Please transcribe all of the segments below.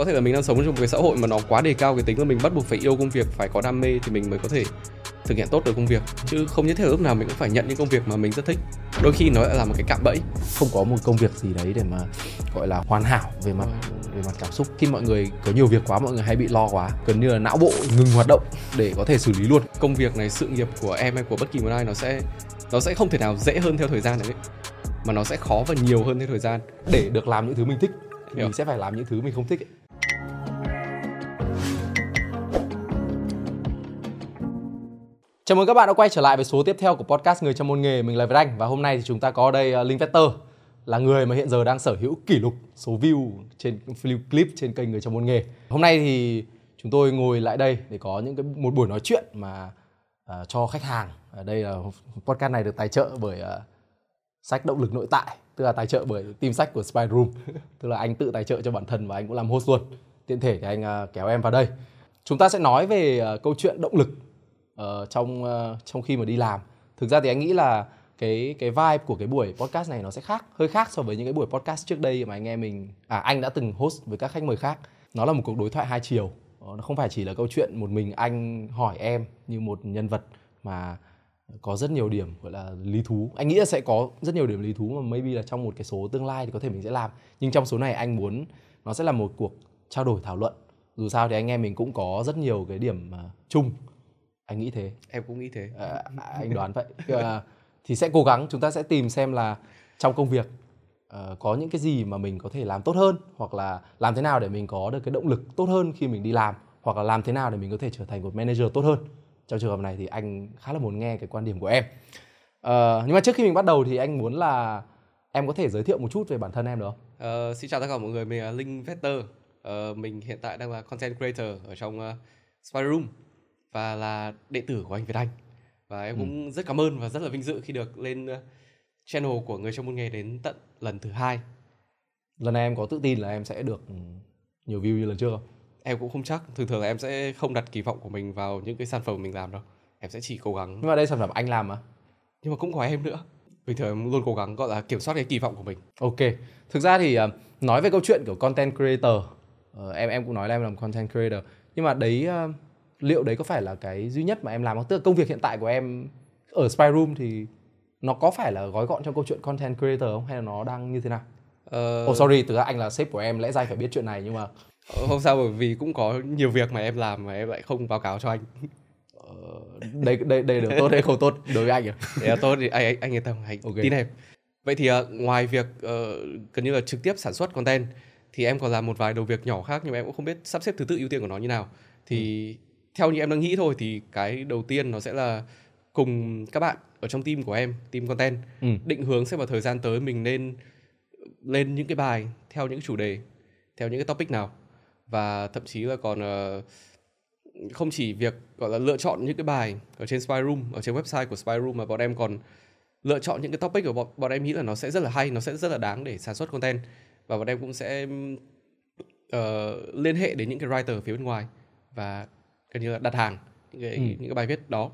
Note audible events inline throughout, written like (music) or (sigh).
có thể là mình đang sống trong một cái xã hội mà nó quá đề cao cái tính là mình bắt buộc phải yêu công việc phải có đam mê thì mình mới có thể thực hiện tốt được công việc. Chứ không nhất thiết lúc nào mình cũng phải nhận những công việc mà mình rất thích. Đôi khi nó lại là một cái cạm bẫy. Không có một công việc gì đấy để mà gọi là hoàn hảo về mặt về mặt cảm xúc. Khi mọi người có nhiều việc quá mọi người hay bị lo quá gần như là não bộ ngừng hoạt động để có thể xử lý luôn. Công việc này sự nghiệp của em hay của bất kỳ một ai nó sẽ nó sẽ không thể nào dễ hơn theo thời gian đấy mà nó sẽ khó và nhiều hơn theo thời gian. Để được làm những thứ mình thích mình sẽ phải làm những thứ mình không thích ấy. Chào mừng các bạn đã quay trở lại với số tiếp theo của podcast Người trong môn nghề. Mình là Việt Anh và hôm nay thì chúng ta có đây ờ, Linh Vector là người mà hiện giờ đang sở hữu kỷ lục số view trên clip trên kênh Người trong môn nghề. Hôm nay thì chúng tôi ngồi lại đây để có những cái một buổi nói chuyện mà uh, cho khách hàng. Ở đây là podcast này được tài trợ bởi uh, sách động lực nội tại, tức là tài trợ bởi team sách của Spy Room. (laughs) tức là anh tự tài trợ cho bản thân và anh cũng làm host luôn. Tiện thể thì anh uh, kéo em vào đây. Chúng ta sẽ nói về uh, câu chuyện động lực uh, trong uh, trong khi mà đi làm. Thực ra thì anh nghĩ là cái cái vibe của cái buổi podcast này nó sẽ khác hơi khác so với những cái buổi podcast trước đây mà anh em mình à anh đã từng host với các khách mời khác. Nó là một cuộc đối thoại hai chiều. Ờ, nó không phải chỉ là câu chuyện một mình anh hỏi em như một nhân vật mà có rất nhiều điểm gọi là lý thú. Anh nghĩ là sẽ có rất nhiều điểm lý thú mà maybe là trong một cái số tương lai thì có thể mình sẽ làm. Nhưng trong số này anh muốn nó sẽ là một cuộc trao đổi thảo luận. Dù sao thì anh em mình cũng có rất nhiều cái điểm à, chung anh nghĩ thế. Em cũng nghĩ thế. À, anh đoán vậy. À, thì sẽ cố gắng chúng ta sẽ tìm xem là trong công việc uh, có những cái gì mà mình có thể làm tốt hơn hoặc là làm thế nào để mình có được cái động lực tốt hơn khi mình đi làm hoặc là làm thế nào để mình có thể trở thành một manager tốt hơn. Trong trường hợp này thì anh khá là muốn nghe cái quan điểm của em. Uh, nhưng mà trước khi mình bắt đầu thì anh muốn là em có thể giới thiệu một chút về bản thân em được không? Uh, xin chào tất cả mọi người, mình là Linh Vector. Uh, mình hiện tại đang là content creator ở trong uh, Spy Room và là đệ tử của anh Việt Anh. Và em ừ. cũng rất cảm ơn và rất là vinh dự khi được lên ờ, channel của người trong môn nghề đến tận lần thứ hai. Lần này em có tự tin là em sẽ được nhiều view như lần trước không? Em cũng không chắc. Thường thường là em sẽ không đặt kỳ vọng của mình vào những cái sản phẩm mình làm đâu. Em sẽ chỉ cố gắng nhưng mà đây sản phẩm anh làm mà. Nhưng mà cũng có em nữa. Bình thường em luôn cố gắng gọi là kiểm soát cái kỳ vọng của mình. Ok. Thực ra thì uh, nói về câu chuyện của content creator uh, em em cũng nói là em làm content creator. Nhưng mà đấy liệu đấy có phải là cái duy nhất mà em làm không? Tức là công việc hiện tại của em ở Spy Room thì nó có phải là gói gọn trong câu chuyện content creator không hay là nó đang như thế nào? Uh... Oh sorry, từ anh là sếp của em lẽ ra phải biết chuyện này nhưng mà ờ, không sao bởi vì cũng có nhiều việc mà em làm mà em lại không báo cáo cho anh. Ờ, đây đây đây được tốt hay không tốt đối với anh à? Đấy tốt thì anh anh, anh yên tâm, anh okay. tin em. Vậy thì uh, ngoài việc uh, gần như là trực tiếp sản xuất content thì em còn làm một vài đầu việc nhỏ khác nhưng mà em cũng không biết sắp xếp thứ tự ưu tiên của nó như nào. Thì ừ theo như em đang nghĩ thôi thì cái đầu tiên nó sẽ là cùng các bạn ở trong team của em team content ừ. định hướng xem vào thời gian tới mình nên lên những cái bài theo những chủ đề theo những cái topic nào. Và thậm chí là còn uh, không chỉ việc gọi là lựa chọn những cái bài ở trên spy room ở trên website của spy room mà bọn em còn lựa chọn những cái topic của bọn, bọn em nghĩ là nó sẽ rất là hay nó sẽ rất là đáng để sản xuất content. Và bọn em cũng sẽ uh, liên hệ đến những cái writer phía bên ngoài. Và gần như là đặt hàng những cái, ừ. những cái bài viết đó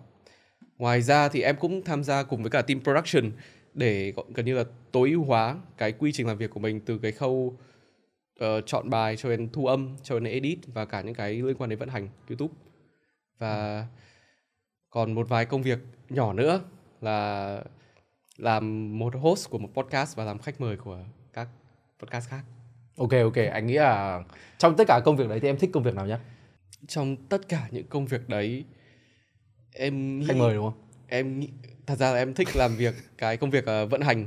ngoài ra thì em cũng tham gia cùng với cả team production để gần như là tối ưu hóa cái quy trình làm việc của mình từ cái khâu uh, chọn bài cho đến thu âm cho đến edit và cả những cái liên quan đến vận hành YouTube và còn một vài công việc nhỏ nữa là làm một host của một podcast và làm khách mời của các podcast khác. Ok ok, anh nghĩ là trong tất cả công việc đấy thì em thích công việc nào nhất? Trong tất cả những công việc đấy em khách mời đúng không? em nghĩ thật ra là em thích làm việc (laughs) cái công việc uh, vận hành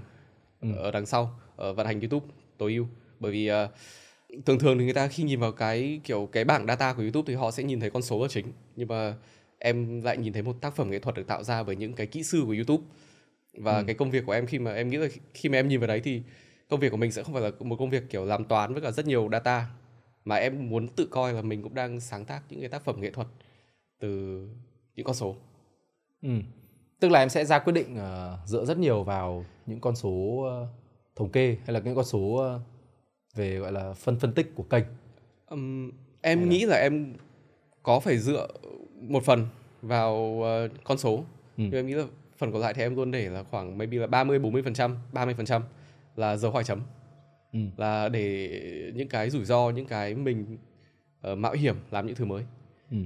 ừ. ở đằng sau ở vận hành YouTube tối ưu. Bởi vì uh, thường thường thì người ta khi nhìn vào cái kiểu cái bảng data của YouTube thì họ sẽ nhìn thấy con số là chính. Nhưng mà em lại nhìn thấy một tác phẩm nghệ thuật được tạo ra bởi những cái kỹ sư của YouTube. Và ừ. cái công việc của em khi mà em nghĩ là khi mà em nhìn vào đấy thì công việc của mình sẽ không phải là một công việc kiểu làm toán với cả rất nhiều data mà em muốn tự coi là mình cũng đang sáng tác những cái tác phẩm nghệ thuật từ những con số ừ. tức là em sẽ ra quyết định uh, dựa rất nhiều vào những con số uh, thống kê hay là những con số uh, về gọi là phân phân tích của kênh um, em hay nghĩ là... là em có phải dựa một phần vào uh, con số ừ. nhưng em nghĩ là phần còn lại thì em luôn để là khoảng maybe là 30 40 phần trăm 30 phần trăm là dấu hỏi chấm ừ. là để những cái rủi ro những cái mình uh, mạo hiểm làm những thứ mới. Ừ.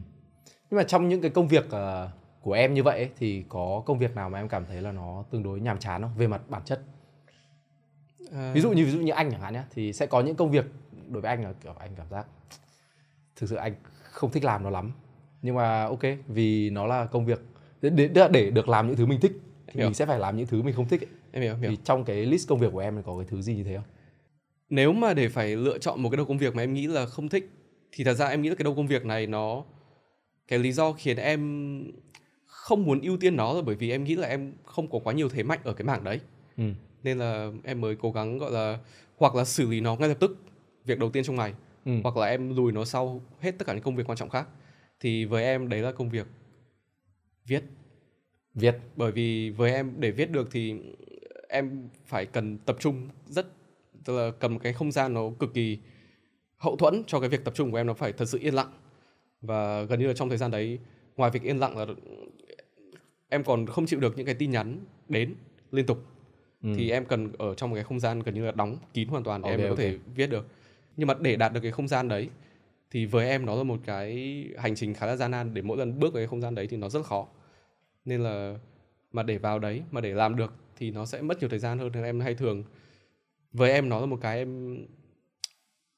nhưng mà trong những cái công việc uh, của em như vậy ấy, thì có công việc nào mà em cảm thấy là nó tương đối nhàm chán không? Về mặt bản chất. À... ví dụ như ví dụ như anh chẳng hạn nhé thì sẽ có những công việc đối với anh là kiểu anh cảm giác thực sự anh không thích làm nó lắm. Nhưng mà ok vì nó là công việc để, để, để được làm những thứ mình thích thì mình sẽ phải làm những thứ mình không thích ấy. em hiểu, hiểu. Thì trong cái list công việc của em có cái thứ gì như thế không nếu mà để phải lựa chọn một cái đầu công việc mà em nghĩ là không thích thì thật ra em nghĩ là cái đầu công việc này nó cái lý do khiến em không muốn ưu tiên nó là bởi vì em nghĩ là em không có quá nhiều thế mạnh ở cái mảng đấy ừ. nên là em mới cố gắng gọi là hoặc là xử lý nó ngay lập tức việc đầu tiên trong ngày ừ. hoặc là em lùi nó sau hết tất cả những công việc quan trọng khác thì với em đấy là công việc viết viết bởi vì với em để viết được thì em phải cần tập trung rất tức là cầm cái không gian nó cực kỳ hậu thuẫn cho cái việc tập trung của em nó phải thật sự yên lặng. Và gần như là trong thời gian đấy ngoài việc yên lặng là em còn không chịu được những cái tin nhắn đến liên tục. Ừ. thì em cần ở trong một cái không gian gần như là đóng kín hoàn toàn để okay, em có okay. thể viết được. Nhưng mà để đạt được cái không gian đấy thì với em nó là một cái hành trình khá là gian nan. Để mỗi lần bước vào cái không gian đấy thì nó rất khó. Nên là mà để vào đấy mà để làm được thì nó sẽ mất nhiều thời gian hơn. Nên em hay thường với em nó là một cái em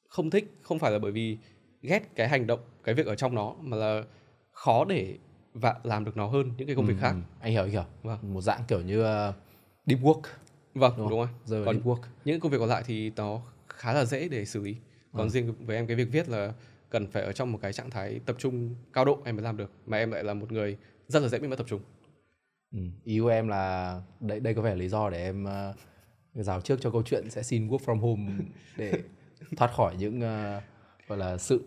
không thích không phải là bởi vì ghét cái hành động cái việc ở trong nó mà là khó để và làm được nó hơn những cái công việc ừ, khác ừ. anh hiểu anh hiểu vâng. một dạng kiểu như uh, deep work vâng đúng, đúng rồi Giờ còn deep work những công việc còn lại thì nó khá là dễ để xử lý còn ừ. riêng với em cái việc viết là cần phải ở trong một cái trạng thái tập trung cao độ em mới làm được mà em lại là một người rất là dễ bị mất tập trung ừ. ý của em là đây đây có vẻ lý do để em uh, rào trước cho câu chuyện sẽ xin work from home (laughs) để thoát khỏi những uh, gọi là sự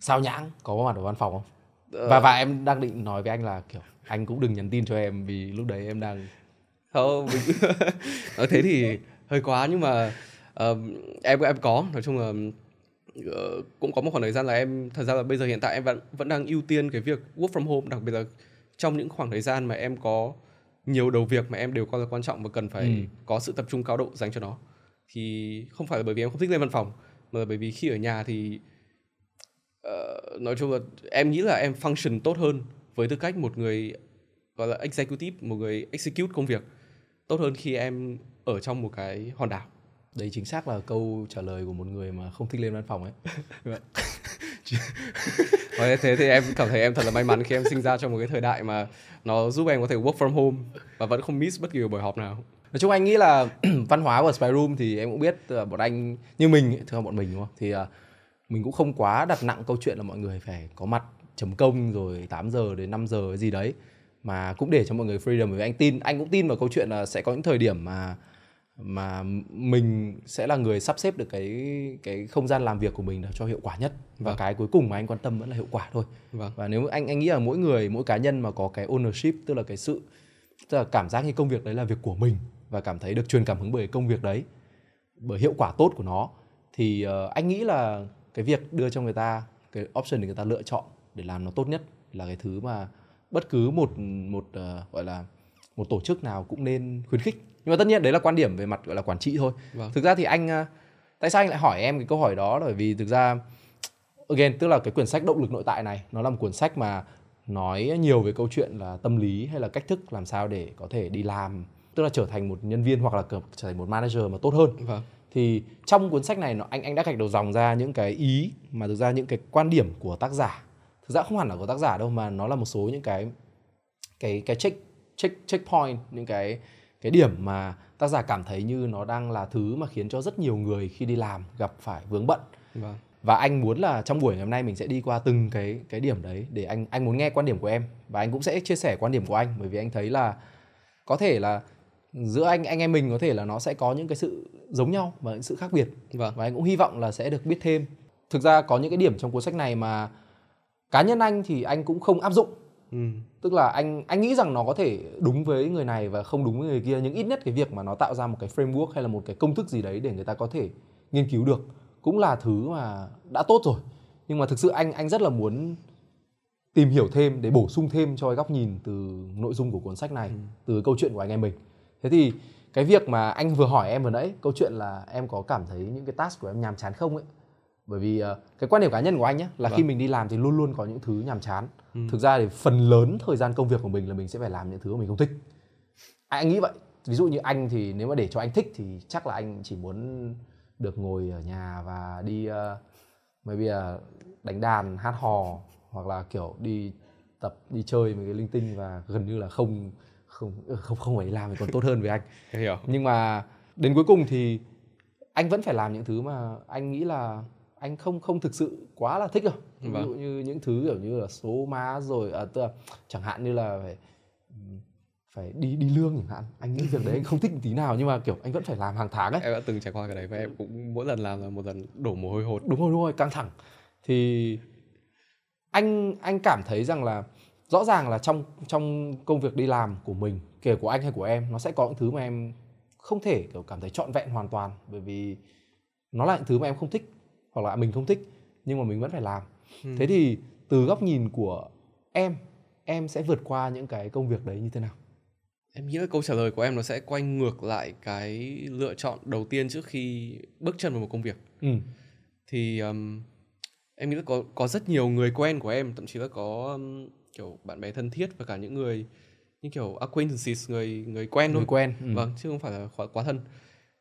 sao nhãng. Có mặt ở văn phòng không? Ờ. và và em đang định nói với anh là kiểu anh cũng đừng nhắn tin cho em vì lúc đấy em đang không mình... nói (laughs) thế thì hơi quá nhưng mà uh, em em có. Nói chung là uh, cũng có một khoảng thời gian là em thật ra là bây giờ hiện tại em vẫn vẫn đang ưu tiên cái việc work from home đặc biệt là trong những khoảng thời gian mà em có nhiều đầu việc mà em đều coi là quan trọng và cần phải ừ. có sự tập trung cao độ dành cho nó. Thì không phải là bởi vì em không thích lên văn phòng mà là bởi vì khi ở nhà thì uh, nói chung là em nghĩ là em function tốt hơn với tư cách một người gọi là executive một người execute công việc tốt hơn khi em ở trong một cái hòn đảo. Đấy chính xác là câu trả lời của một người mà không thích lên văn phòng ấy (laughs) Vâng, và thế thì em cảm thấy em thật là may mắn khi em sinh ra trong một cái thời đại mà nó giúp em có thể work from home và vẫn không miss bất kỳ buổi họp nào. Nói chung anh nghĩ là (clears throat) văn hóa của Spy Room thì em cũng biết bọn anh như mình, thường bọn mình, đúng không? Thì à, mình cũng không quá đặt nặng câu chuyện là mọi người phải có mặt chấm công rồi 8 giờ đến 5 giờ gì đấy mà cũng để cho mọi người freedom, bởi vì anh tin, anh cũng tin vào câu chuyện là sẽ có những thời điểm mà mà mình sẽ là người sắp xếp được cái cái không gian làm việc của mình cho hiệu quả nhất và vâng. cái cuối cùng mà anh quan tâm vẫn là hiệu quả thôi vâng. và nếu anh anh nghĩ là mỗi người mỗi cá nhân mà có cái ownership tức là cái sự tức là cảm giác như công việc đấy là việc của mình và cảm thấy được truyền cảm hứng bởi công việc đấy bởi hiệu quả tốt của nó thì uh, anh nghĩ là cái việc đưa cho người ta cái option để người ta lựa chọn để làm nó tốt nhất là cái thứ mà bất cứ một một uh, gọi là một tổ chức nào cũng nên khuyến khích nhưng mà tất nhiên đấy là quan điểm về mặt gọi là quản trị thôi. Vâng. thực ra thì anh uh, tại sao anh lại hỏi em cái câu hỏi đó? Bởi vì thực ra again tức là cái quyển sách động lực nội tại này nó là một cuốn sách mà nói nhiều về câu chuyện là tâm lý hay là cách thức làm sao để có thể đi làm tức là trở thành một nhân viên hoặc là trở thành một manager mà tốt hơn. Vâng. Thì trong cuốn sách này nó anh anh đã gạch đầu dòng ra những cái ý mà thực ra những cái quan điểm của tác giả. Thực ra không hẳn là của tác giả đâu mà nó là một số những cái cái cái check check checkpoint những cái cái điểm mà tác giả cảm thấy như nó đang là thứ mà khiến cho rất nhiều người khi đi làm gặp phải vướng bận. Vâng. và anh muốn là trong buổi ngày hôm nay mình sẽ đi qua từng cái cái điểm đấy để anh anh muốn nghe quan điểm của em. Và anh cũng sẽ chia sẻ quan điểm của anh bởi vì anh thấy là có thể là giữa anh anh em mình có thể là nó sẽ có những cái sự giống nhau và những sự khác biệt. Vâng. và anh cũng hy vọng là sẽ được biết thêm. Thực ra có những cái điểm trong cuốn sách này mà cá nhân anh thì anh cũng không áp dụng ừ. tức là anh anh nghĩ rằng nó có thể đúng với người này và không đúng với người kia nhưng ít nhất cái việc mà nó tạo ra một cái framework hay là một cái công thức gì đấy để người ta có thể nghiên cứu được cũng là thứ mà đã tốt rồi nhưng mà thực sự anh anh rất là muốn tìm hiểu thêm để bổ sung thêm cho cái góc nhìn từ nội dung của cuốn sách này ừ. từ câu chuyện của anh em mình thế thì cái việc mà anh vừa hỏi em vừa nãy câu chuyện là em có cảm thấy những cái task của em nhàm chán không ấy bởi vì uh, cái quan điểm cá nhân của anh nhé là vâng. khi mình đi làm thì luôn luôn có những thứ nhàm chán. Ừ. thực ra thì phần lớn thời gian công việc của mình là mình sẽ phải làm những thứ mà mình không thích. Anh nghĩ vậy. Ví dụ như anh thì nếu mà để cho anh thích thì chắc là anh chỉ muốn được ngồi ở nhà và đi uh, maybe là đánh đàn hát hò hoặc là kiểu đi tập đi chơi mấy cái linh tinh và gần như là không không không không phải làm thì còn tốt hơn với anh. Hiểu. Nhưng mà đến cuối cùng thì anh vẫn phải làm những thứ mà anh nghĩ là anh không không thực sự quá là thích đâu. Ví vâng. dụ như những thứ kiểu như là số má rồi à, tức là, chẳng hạn như là phải phải đi đi lương chẳng hạn. Anh nghĩ việc đấy anh không thích một tí nào nhưng mà kiểu anh vẫn phải làm hàng tháng ấy. Em đã từng trải qua cái đấy và em cũng mỗi lần làm là một lần đổ mồ hôi hột. Đúng rồi đúng rồi căng thẳng. Thì anh anh cảm thấy rằng là rõ ràng là trong trong công việc đi làm của mình kể của anh hay của em nó sẽ có những thứ mà em không thể kiểu cảm thấy trọn vẹn hoàn toàn. Bởi vì nó là những thứ mà em không thích hoặc là mình không thích nhưng mà mình vẫn phải làm ừ. thế thì từ góc nhìn của em em sẽ vượt qua những cái công việc đấy như thế nào em nghĩ là câu trả lời của em nó sẽ quay ngược lại cái lựa chọn đầu tiên trước khi bước chân vào một công việc ừ. thì um, em nghĩ là có có rất nhiều người quen của em thậm chí là có um, kiểu bạn bè thân thiết và cả những người như kiểu acquaintances người người quen thôi người quen ừ. vâng chứ không phải là quá, quá thân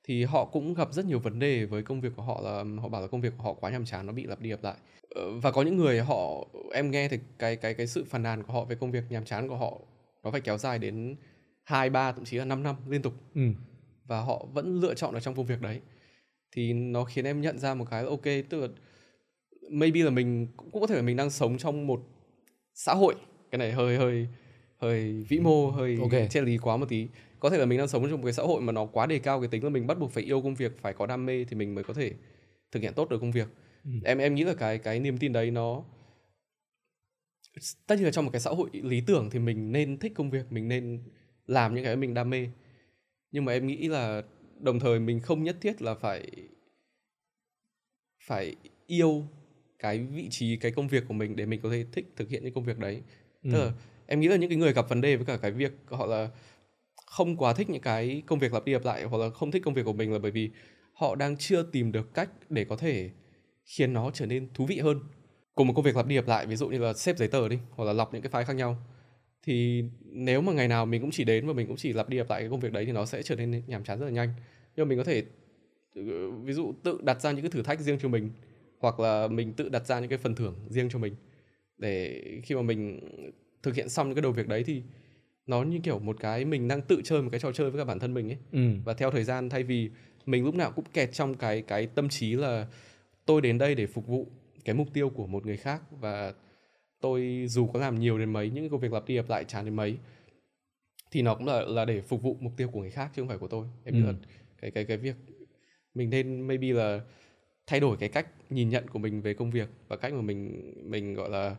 thì họ cũng gặp rất nhiều vấn đề với công việc của họ là họ bảo là công việc của họ quá nhàm chán nó bị lặp đi lặp lại. Ờ, và có những người họ em nghe thì cái cái cái sự phàn nàn của họ về công việc nhàm chán của họ nó phải kéo dài đến hai ba thậm chí là 5 năm liên tục. Ừ. và họ vẫn lựa chọn ở trong công việc đấy. Thì nó khiến em nhận ra một cái là ok tức là maybe là mình cũng có thể là mình đang sống trong một xã hội. Cái này hơi hơi hơi vĩ mô hơi okay. triết lý quá một tí có thể là mình đang sống trong một cái xã hội mà nó quá đề cao cái tính là mình bắt buộc phải yêu công việc phải có đam mê thì mình mới có thể thực hiện tốt được công việc ừ. em em nghĩ là cái cái niềm tin đấy nó tất nhiên là trong một cái xã hội lý tưởng thì mình nên thích công việc mình nên làm những cái mình đam mê nhưng mà em nghĩ là đồng thời mình không nhất thiết là phải phải yêu cái vị trí cái công việc của mình để mình có thể thích thực hiện những công việc đấy ừ. tức là em nghĩ là những cái người gặp vấn đề với cả cái việc họ là không quá thích những cái công việc lặp đi lặp lại hoặc là không thích công việc của mình là bởi vì họ đang chưa tìm được cách để có thể khiến nó trở nên thú vị hơn. Cùng một công việc lặp đi lặp lại, ví dụ như là xếp giấy tờ đi, hoặc là lọc những cái file khác nhau, thì nếu mà ngày nào mình cũng chỉ đến và mình cũng chỉ lặp đi lặp lại cái công việc đấy thì nó sẽ trở nên nhàm chán rất là nhanh. Nhưng mà mình có thể ừ, ví dụ tự đặt ra những cái thử thách riêng cho mình, hoặc là mình tự đặt ra những cái phần thưởng riêng cho mình, để khi mà mình thực hiện xong những cái đầu việc đấy thì nó như kiểu một cái mình đang tự chơi một cái trò chơi với cả bản thân mình ấy ừ. và theo thời gian thay vì mình lúc nào cũng kẹt trong cái cái tâm trí là tôi đến đây để phục vụ cái mục tiêu của một người khác và tôi dù có làm nhiều đến mấy những công việc lặp đi lặp lại chán đến mấy thì nó cũng là là để phục vụ mục tiêu của người khác chứ không phải của tôi em ừ. nghĩ là cái cái cái việc mình nên maybe là thay đổi cái cách nhìn nhận của mình về công việc và cách mà mình mình gọi là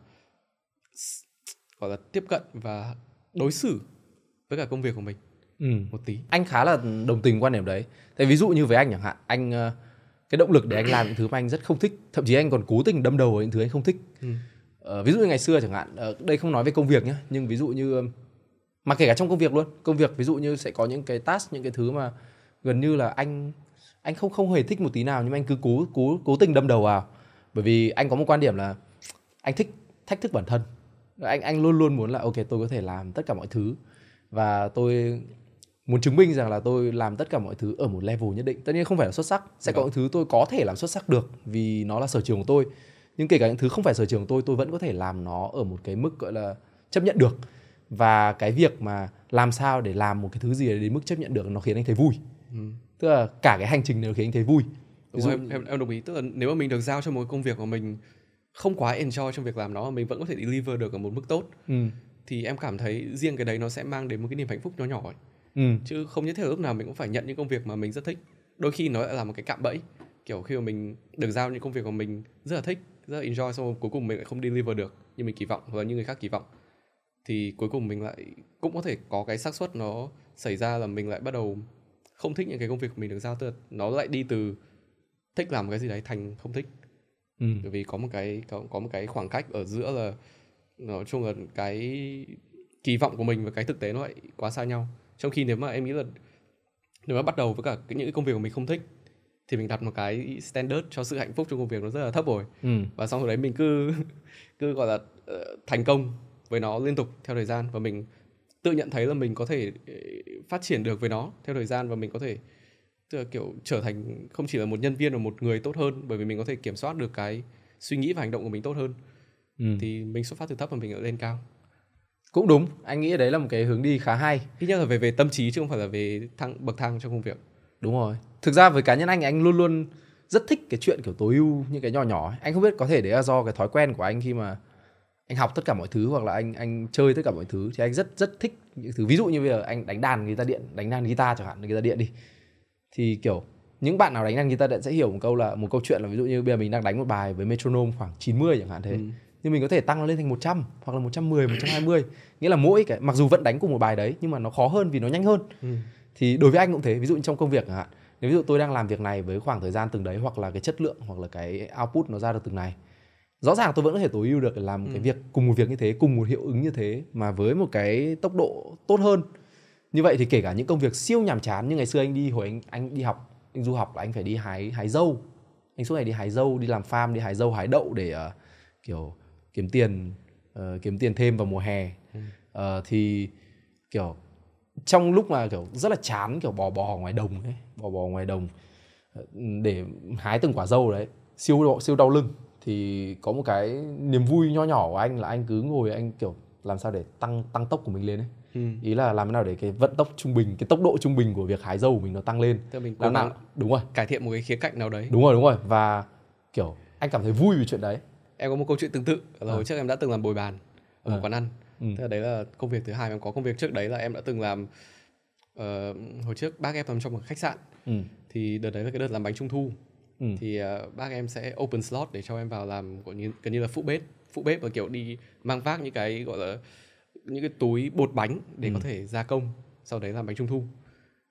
gọi là tiếp cận và đối xử với cả công việc của mình ừ. một tí. Anh khá là đồng tình quan điểm đấy. Tại ví dụ như với anh chẳng hạn anh ờ, cái động lực để anh làm những thứ mà anh rất không thích thậm chí anh còn cố tình đâm đầu vào những thứ anh không thích. Ừ. ờ, ví dụ như ngày xưa chẳng hạn ờ, đây không nói về công việc nhé nhưng ví dụ như mà kể cả trong công việc luôn công việc ví dụ như sẽ có những cái task những cái thứ mà gần như là anh anh không không hề thích một tí nào nhưng mà anh cứ cố cố cố tình đâm đầu vào. Bởi vì anh có một quan điểm là anh thích thách thức bản thân anh anh luôn luôn muốn là ok tôi có thể làm tất cả mọi thứ. Và tôi muốn chứng minh rằng là tôi làm tất cả mọi thứ ở một level nhất định. Tất nhiên không phải là xuất sắc. Sẽ có những thứ tôi có thể làm xuất sắc được vì nó là sở trường của tôi. Nhưng kể cả những thứ không phải sở trường của tôi tôi vẫn có thể làm nó ở một cái mức gọi là chấp nhận được. Và cái việc mà làm sao để làm một cái thứ gì đến mức chấp nhận được nó khiến anh thấy vui. Ừ. tức là cả cái hành trình đều khiến anh thấy vui. Ví dụ... em, em em đồng ý. Tức là nếu mà mình được giao cho một công việc của mình không quá enjoy trong việc làm nó mình vẫn có thể deliver được ở một mức tốt ừ. thì em cảm thấy riêng cái đấy nó sẽ mang đến một cái niềm hạnh phúc nhỏ nhỏ ấy. Ừ. chứ không nhất thiết lúc nào mình cũng phải nhận những công việc mà mình rất thích đôi khi nó lại là một cái cạm bẫy kiểu khi mà mình được giao những công việc của mình rất là thích rất là enjoy xong rồi cuối cùng mình lại không deliver được như mình kỳ vọng hoặc là như người khác kỳ vọng thì cuối cùng mình lại cũng có thể có cái xác suất nó xảy ra là mình lại bắt đầu không thích những cái công việc mình được giao tức nó lại đi từ thích làm cái gì đấy thành không thích ừ. bởi vì có một cái có, có một cái khoảng cách ở giữa là nói chung là cái kỳ vọng của mình và cái thực tế nó lại quá xa nhau trong khi nếu mà em nghĩ là nếu mà bắt đầu với cả những cái công việc của mình không thích thì mình đặt một cái standard cho sự hạnh phúc trong công việc nó rất là thấp rồi ừ. và xong rồi đấy mình cứ (laughs) cứ gọi là uh, thành công với nó liên tục theo thời gian và mình tự nhận thấy là mình có thể ờ, phát triển được với nó theo thời gian và mình có thể tức là kiểu trở thành không chỉ là một nhân viên mà một người tốt hơn bởi vì mình có thể kiểm soát được cái suy nghĩ và hành động của mình tốt hơn. Ừ. thì mình xuất phát từ thấp và mình lên cao. Cũng đúng anh nghĩ đấy là một cái hướng đi khá hay. Ít nhất là về về tâm trí chứ không phải là về thăng bậc thang trong công việc. Đúng rồi. Thực ra với cá nhân anh anh luôn luôn rất thích cái chuyện kiểu tối ưu những cái nhỏ nhỏ anh không biết có thể đấy là do cái thói quen của anh khi mà anh học tất cả mọi thứ hoặc là anh anh chơi tất cả mọi thứ. Thì anh rất rất thích những thứ ví dụ như bây giờ anh đánh đàn guitar điện đánh đàn guitar chẳng hạn guitar điện đi thì kiểu những bạn nào đánh đàn guitar điện sẽ hiểu một câu là một câu chuyện là ví dụ như bây giờ mình đang đánh một bài với metronome khoảng 90 chẳng hạn thế ừ. nhưng mình có thể tăng nó lên thành 100 hoặc là 110 120 nghĩa là mỗi cái mặc dù vẫn đánh cùng một bài đấy nhưng mà nó khó hơn vì nó nhanh hơn ừ. thì đối với anh cũng thế ví dụ như trong công việc chẳng hạn nếu ví dụ tôi đang làm việc này với khoảng thời gian từng đấy hoặc là cái chất lượng hoặc là cái output nó ra được từng này rõ ràng tôi vẫn có thể tối ưu được làm ừ. cái việc cùng một việc như thế cùng một hiệu ứng như thế mà với một cái tốc độ tốt hơn như vậy thì kể cả những công việc siêu nhàm chán như ngày xưa anh đi hồi anh anh đi học anh du học là anh phải đi hái hái dâu. Anh suốt ngày đi hái dâu đi làm farm đi hái dâu hái đậu để uh, kiểu kiếm tiền uh, kiếm tiền thêm vào mùa hè. Uh, thì kiểu trong lúc mà kiểu rất là chán kiểu bò bò ngoài đồng ấy bò bò ngoài đồng để hái từng quả dâu đấy siêu siêu đau lưng. Thì có một cái niềm vui nho nhỏ của anh là anh cứ ngồi anh kiểu làm sao để tăng tăng tốc của mình lên ấy ừ. ý là làm thế nào để cái vận tốc trung bình cái tốc độ trung bình của việc hái dâu của mình nó tăng lên Tức mình làm nào đúng rồi cải thiện một cái khía cạnh nào đấy đúng rồi đúng rồi và kiểu anh cảm thấy vui vì chuyện đấy em có một câu chuyện tương tự là à. hồi trước em đã từng làm bồi bàn ở à. một quán ăn ừ. thế là đấy là công việc thứ hai em có công việc trước đấy là em đã từng làm uh, hồi trước bác em làm trong một khách sạn ừ. thì đợt đấy là cái đợt làm bánh trung thu ừ. thì uh, bác em sẽ open slot để cho em vào làm gọi như gần như là phụ bếp phụ bếp và kiểu đi mang vác những cái gọi là những cái túi bột bánh để ừ. có thể gia công sau đấy làm bánh trung thu.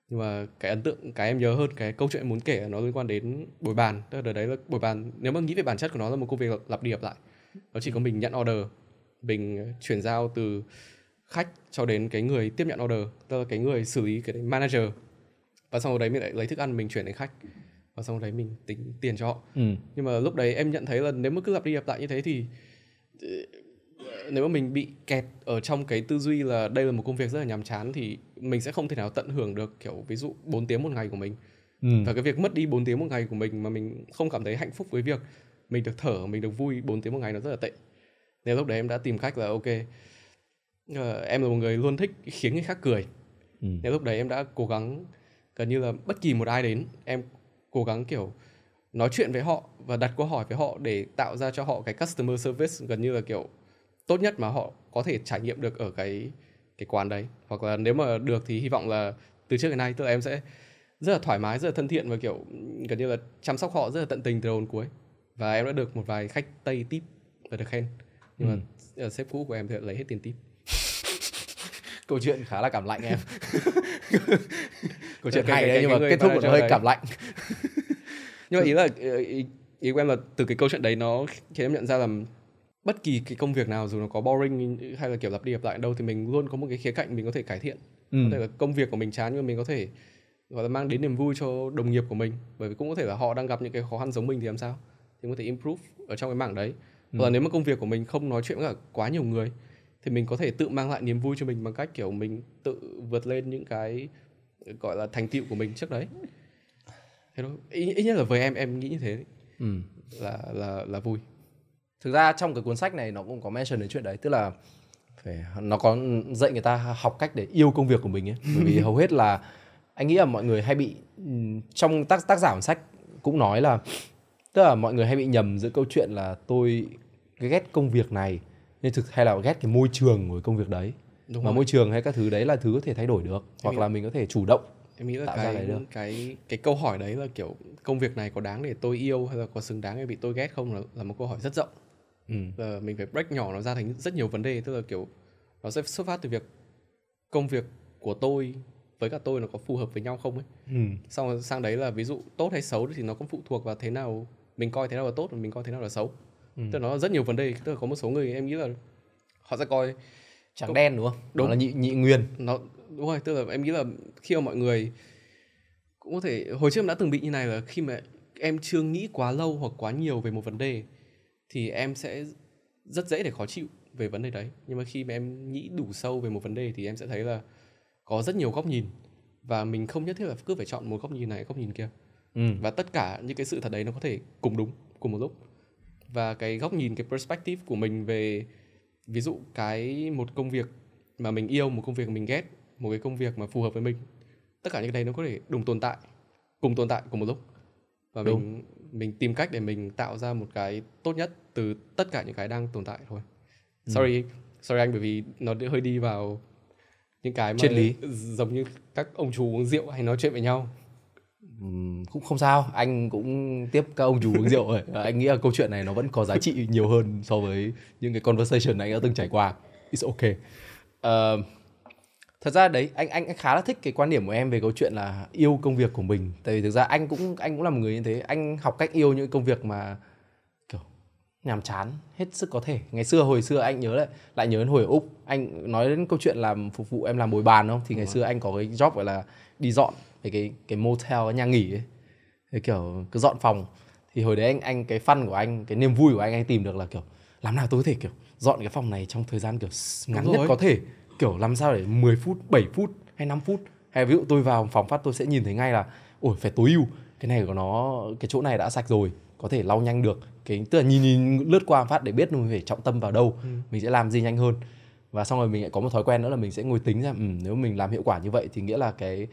Nhưng mà cái ấn tượng cái em nhớ hơn cái câu chuyện muốn kể là nó liên quan đến bồi bàn. Tức là đấy là bồi bàn nếu mà nghĩ về bản chất của nó là một công việc lặp đi lặp lại. Nó chỉ có mình nhận order mình chuyển giao từ khách cho đến cái người tiếp nhận order tức là cái người xử lý cái manager. Và sau đấy mình lại lấy thức ăn mình chuyển đến khách. Và sau đấy mình tính tiền cho họ. Ừ. nhưng mà lúc đấy em nhận thấy là nếu mà cứ lặp đi lặp lại như thế thì nếu mà mình bị kẹt ở trong cái tư duy là đây là một công việc rất là nhàm chán thì mình sẽ không thể nào tận hưởng được kiểu ví dụ 4 tiếng một ngày của mình ừ. và cái việc mất đi 4 tiếng một ngày của mình mà mình không cảm thấy hạnh phúc với việc mình được thở mình được vui 4 tiếng một ngày nó rất là tệ nên lúc đấy em đã tìm cách là ok uh, em là một người luôn thích khiến người khác cười ừ. nên lúc đấy em đã cố gắng gần như là bất kỳ một ai đến em cố gắng kiểu nói chuyện với họ và đặt câu hỏi với họ để tạo ra cho họ cái customer service gần như là kiểu tốt nhất mà họ có thể trải nghiệm được ở cái cái quán đấy. Hoặc là nếu mà được thì hy vọng là từ trước đến nay tức là em sẽ rất là thoải mái rất là thân thiện và kiểu gần như là chăm sóc họ rất là tận tình từ đầu đến cuối. Và em đã được một vài khách tây tip và được khen. Nhưng ừ. mà sếp cũ của em thì lấy hết tiền tip. (laughs) Câu chuyện khá là cảm lạnh em. (laughs) Câu chuyện hay đấy nhưng mà kết thúc nó hơi cảm lạnh. (laughs) Nhưng mà ý là ý, ý của em là từ cái câu chuyện đấy nó khiến em nhận ra là bất kỳ cái công việc nào dù nó có boring hay là kiểu lặp đi lặp lại đâu thì mình luôn có một cái khía cạnh mình có thể cải thiện. Ừ. có thể là công việc của mình chán nhưng mà mình có thể gọi là mang đến niềm vui cho đồng nghiệp của mình. Bởi vì cũng có thể là họ đang gặp những cái khó khăn giống mình thì làm sao? Thì mình có thể improve ở trong cái mảng đấy. Ừ. hoặc là nếu mà công việc của mình không nói chuyện với cả quá nhiều người thì mình có thể tự mang lại niềm vui cho mình bằng cách kiểu mình tự vượt lên những cái gọi là thành tựu của mình trước đấy. Thế đó ít, ít nhất là với em em nghĩ như thế. Ừ. là là là vui thực ra trong cái cuốn sách này nó cũng có mention đến chuyện đấy tức là phải nó có dạy người ta học cách để yêu công việc của mình ấy. (laughs) Bởi vì hầu hết là anh nghĩ là mọi người hay bị trong tác tác giả của sách cũng nói là tức là mọi người hay bị nhầm giữa câu chuyện là tôi ghét công việc này nhưng thực hay là ghét cái môi trường của công việc đấy. Đúng mà rồi. môi trường hay các thứ đấy là thứ có thể thay đổi được em hoặc nghĩ... là mình có thể chủ động em nghĩ là tạo cái cái cái cái câu hỏi đấy là kiểu công việc này có đáng để tôi yêu hay là có xứng đáng để bị tôi ghét không là, là một câu hỏi rất rộng ừ. mình phải break nhỏ nó ra thành rất nhiều vấn đề tức là kiểu nó sẽ xuất phát từ việc công việc của tôi với cả tôi nó có phù hợp với nhau không ấy ừ. xong rồi sang đấy là ví dụ tốt hay xấu thì nó cũng phụ thuộc vào thế nào mình coi thế nào là tốt và mình coi thế nào là xấu ừ. tức là nó rất nhiều vấn đề tức là có một số người em nghĩ là họ sẽ coi chẳng đen đúng không đúng nó là nhị nhị nguyên nó đúng rồi tức là em nghĩ là khi mà mọi người cũng có thể hồi trước em đã từng bị như này là khi mà em chưa nghĩ quá lâu hoặc quá nhiều về một vấn đề thì em sẽ rất dễ để khó chịu về vấn đề đấy nhưng mà khi mà em nghĩ đủ sâu về một vấn đề thì em sẽ thấy là có rất nhiều góc nhìn và mình không nhất thiết là cứ phải chọn một góc nhìn này góc nhìn kia ừ. và tất cả những cái sự thật đấy nó có thể cùng đúng cùng một lúc và cái góc nhìn cái perspective của mình về ví dụ cái một công việc mà mình yêu một công việc mình ghét một cái công việc mà phù hợp với mình tất cả những cái đấy nó có thể đồng tồn tại cùng tồn tại cùng một lúc và Đúng. mình mình tìm cách để mình tạo ra một cái tốt nhất từ tất cả những cái đang tồn tại thôi. Ừ. sorry sorry anh bởi vì nó hơi đi vào những cái mà triết lý. giống như các ông chú uống rượu hay nói chuyện với nhau. Uhm, cũng không sao. Anh cũng tiếp các ông chú uống rượu rồi. (laughs) Anh nghĩ là câu chuyện này nó vẫn có giá trị nhiều hơn so với những cái conversation anh đã từng trải qua. It's okay. Uh, thật ra đấy anh anh khá là thích cái quan điểm của em về câu chuyện là yêu công việc của mình. Tại vì thực ra anh cũng anh cũng là một người như thế. Anh học cách yêu những công việc mà kiểu nhàm chán hết sức có thể. Ngày xưa hồi xưa anh nhớ lại lại nhớ đến hồi ở úc. Anh nói đến câu chuyện làm phục vụ em làm bồi bàn không? Thì ngày xưa anh có cái job gọi là đi dọn về cái cái motel cái nhà nghỉ ấy. Cái kiểu cứ dọn phòng. Thì hồi đấy anh anh cái fun của anh cái niềm vui của anh anh tìm được là kiểu làm nào tôi có thể kiểu dọn cái phòng này trong thời gian kiểu ngắn nhất có thể kiểu làm sao để 10 phút 7 phút hay 5 phút? Hay ví dụ tôi vào phòng phát tôi sẽ nhìn thấy ngay là ôi phải tối ưu. Cái này của nó cái chỗ này đã sạch rồi có thể lau nhanh được. Cái tức là nhìn nhìn lướt qua phát để biết mình phải trọng tâm vào đâu ừ. mình sẽ làm gì nhanh hơn. Và xong rồi mình lại có một thói quen nữa là mình sẽ ngồi tính ra ừ, nếu mình làm hiệu quả như vậy thì nghĩa là cái